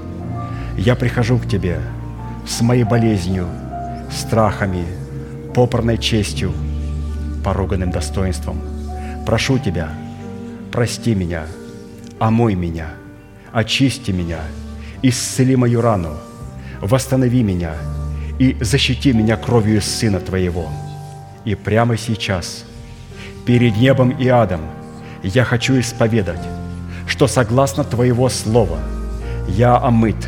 Я прихожу к Тебе с моей болезнью, страхами, попорной честью, поруганным достоинством. Прошу Тебя, прости меня, омой меня, очисти меня, исцели мою рану, восстанови меня и защити меня кровью Сына Твоего. И прямо сейчас, перед небом и адом, я хочу исповедать, что согласно Твоего Слова я омыт,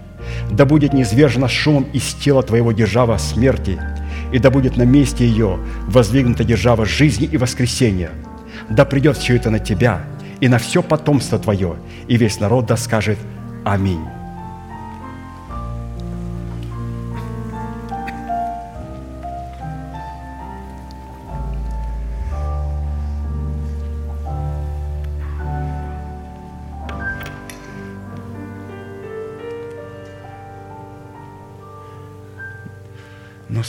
Да будет низвержена шумом из тела твоего держава смерти, и да будет на месте ее воздвигнута держава жизни и воскресения. Да придет все это на тебя и на все потомство твое, и весь народ да скажет Аминь.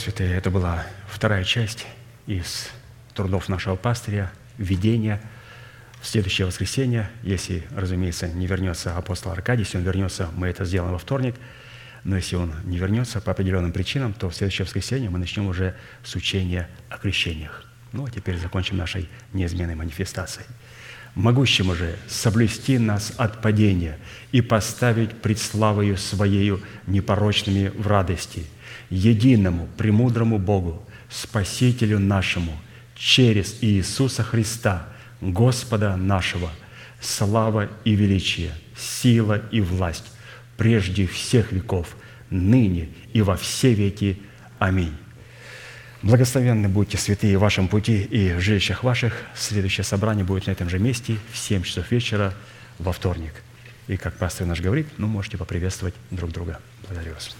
Святые, это была вторая часть из трудов нашего пастыря, введения в следующее воскресенье, если, разумеется, не вернется апостол Аркадий, если он вернется, мы это сделаем во вторник, но если он не вернется по определенным причинам, то в следующее воскресенье мы начнем уже с учения о крещениях. Ну, а теперь закончим нашей неизменной манифестацией. Могущему же соблюсти нас от падения и поставить пред славою Своею непорочными в радости – единому, премудрому Богу, Спасителю нашему, через Иисуса Христа, Господа нашего, слава и величие, сила и власть, прежде всех веков, ныне и во все веки. Аминь. Благословенны будьте святые в вашем пути и в жилищах ваших. Следующее собрание будет на этом же месте в 7 часов вечера во вторник. И как пастор наш говорит, ну, можете поприветствовать друг друга. Благодарю вас.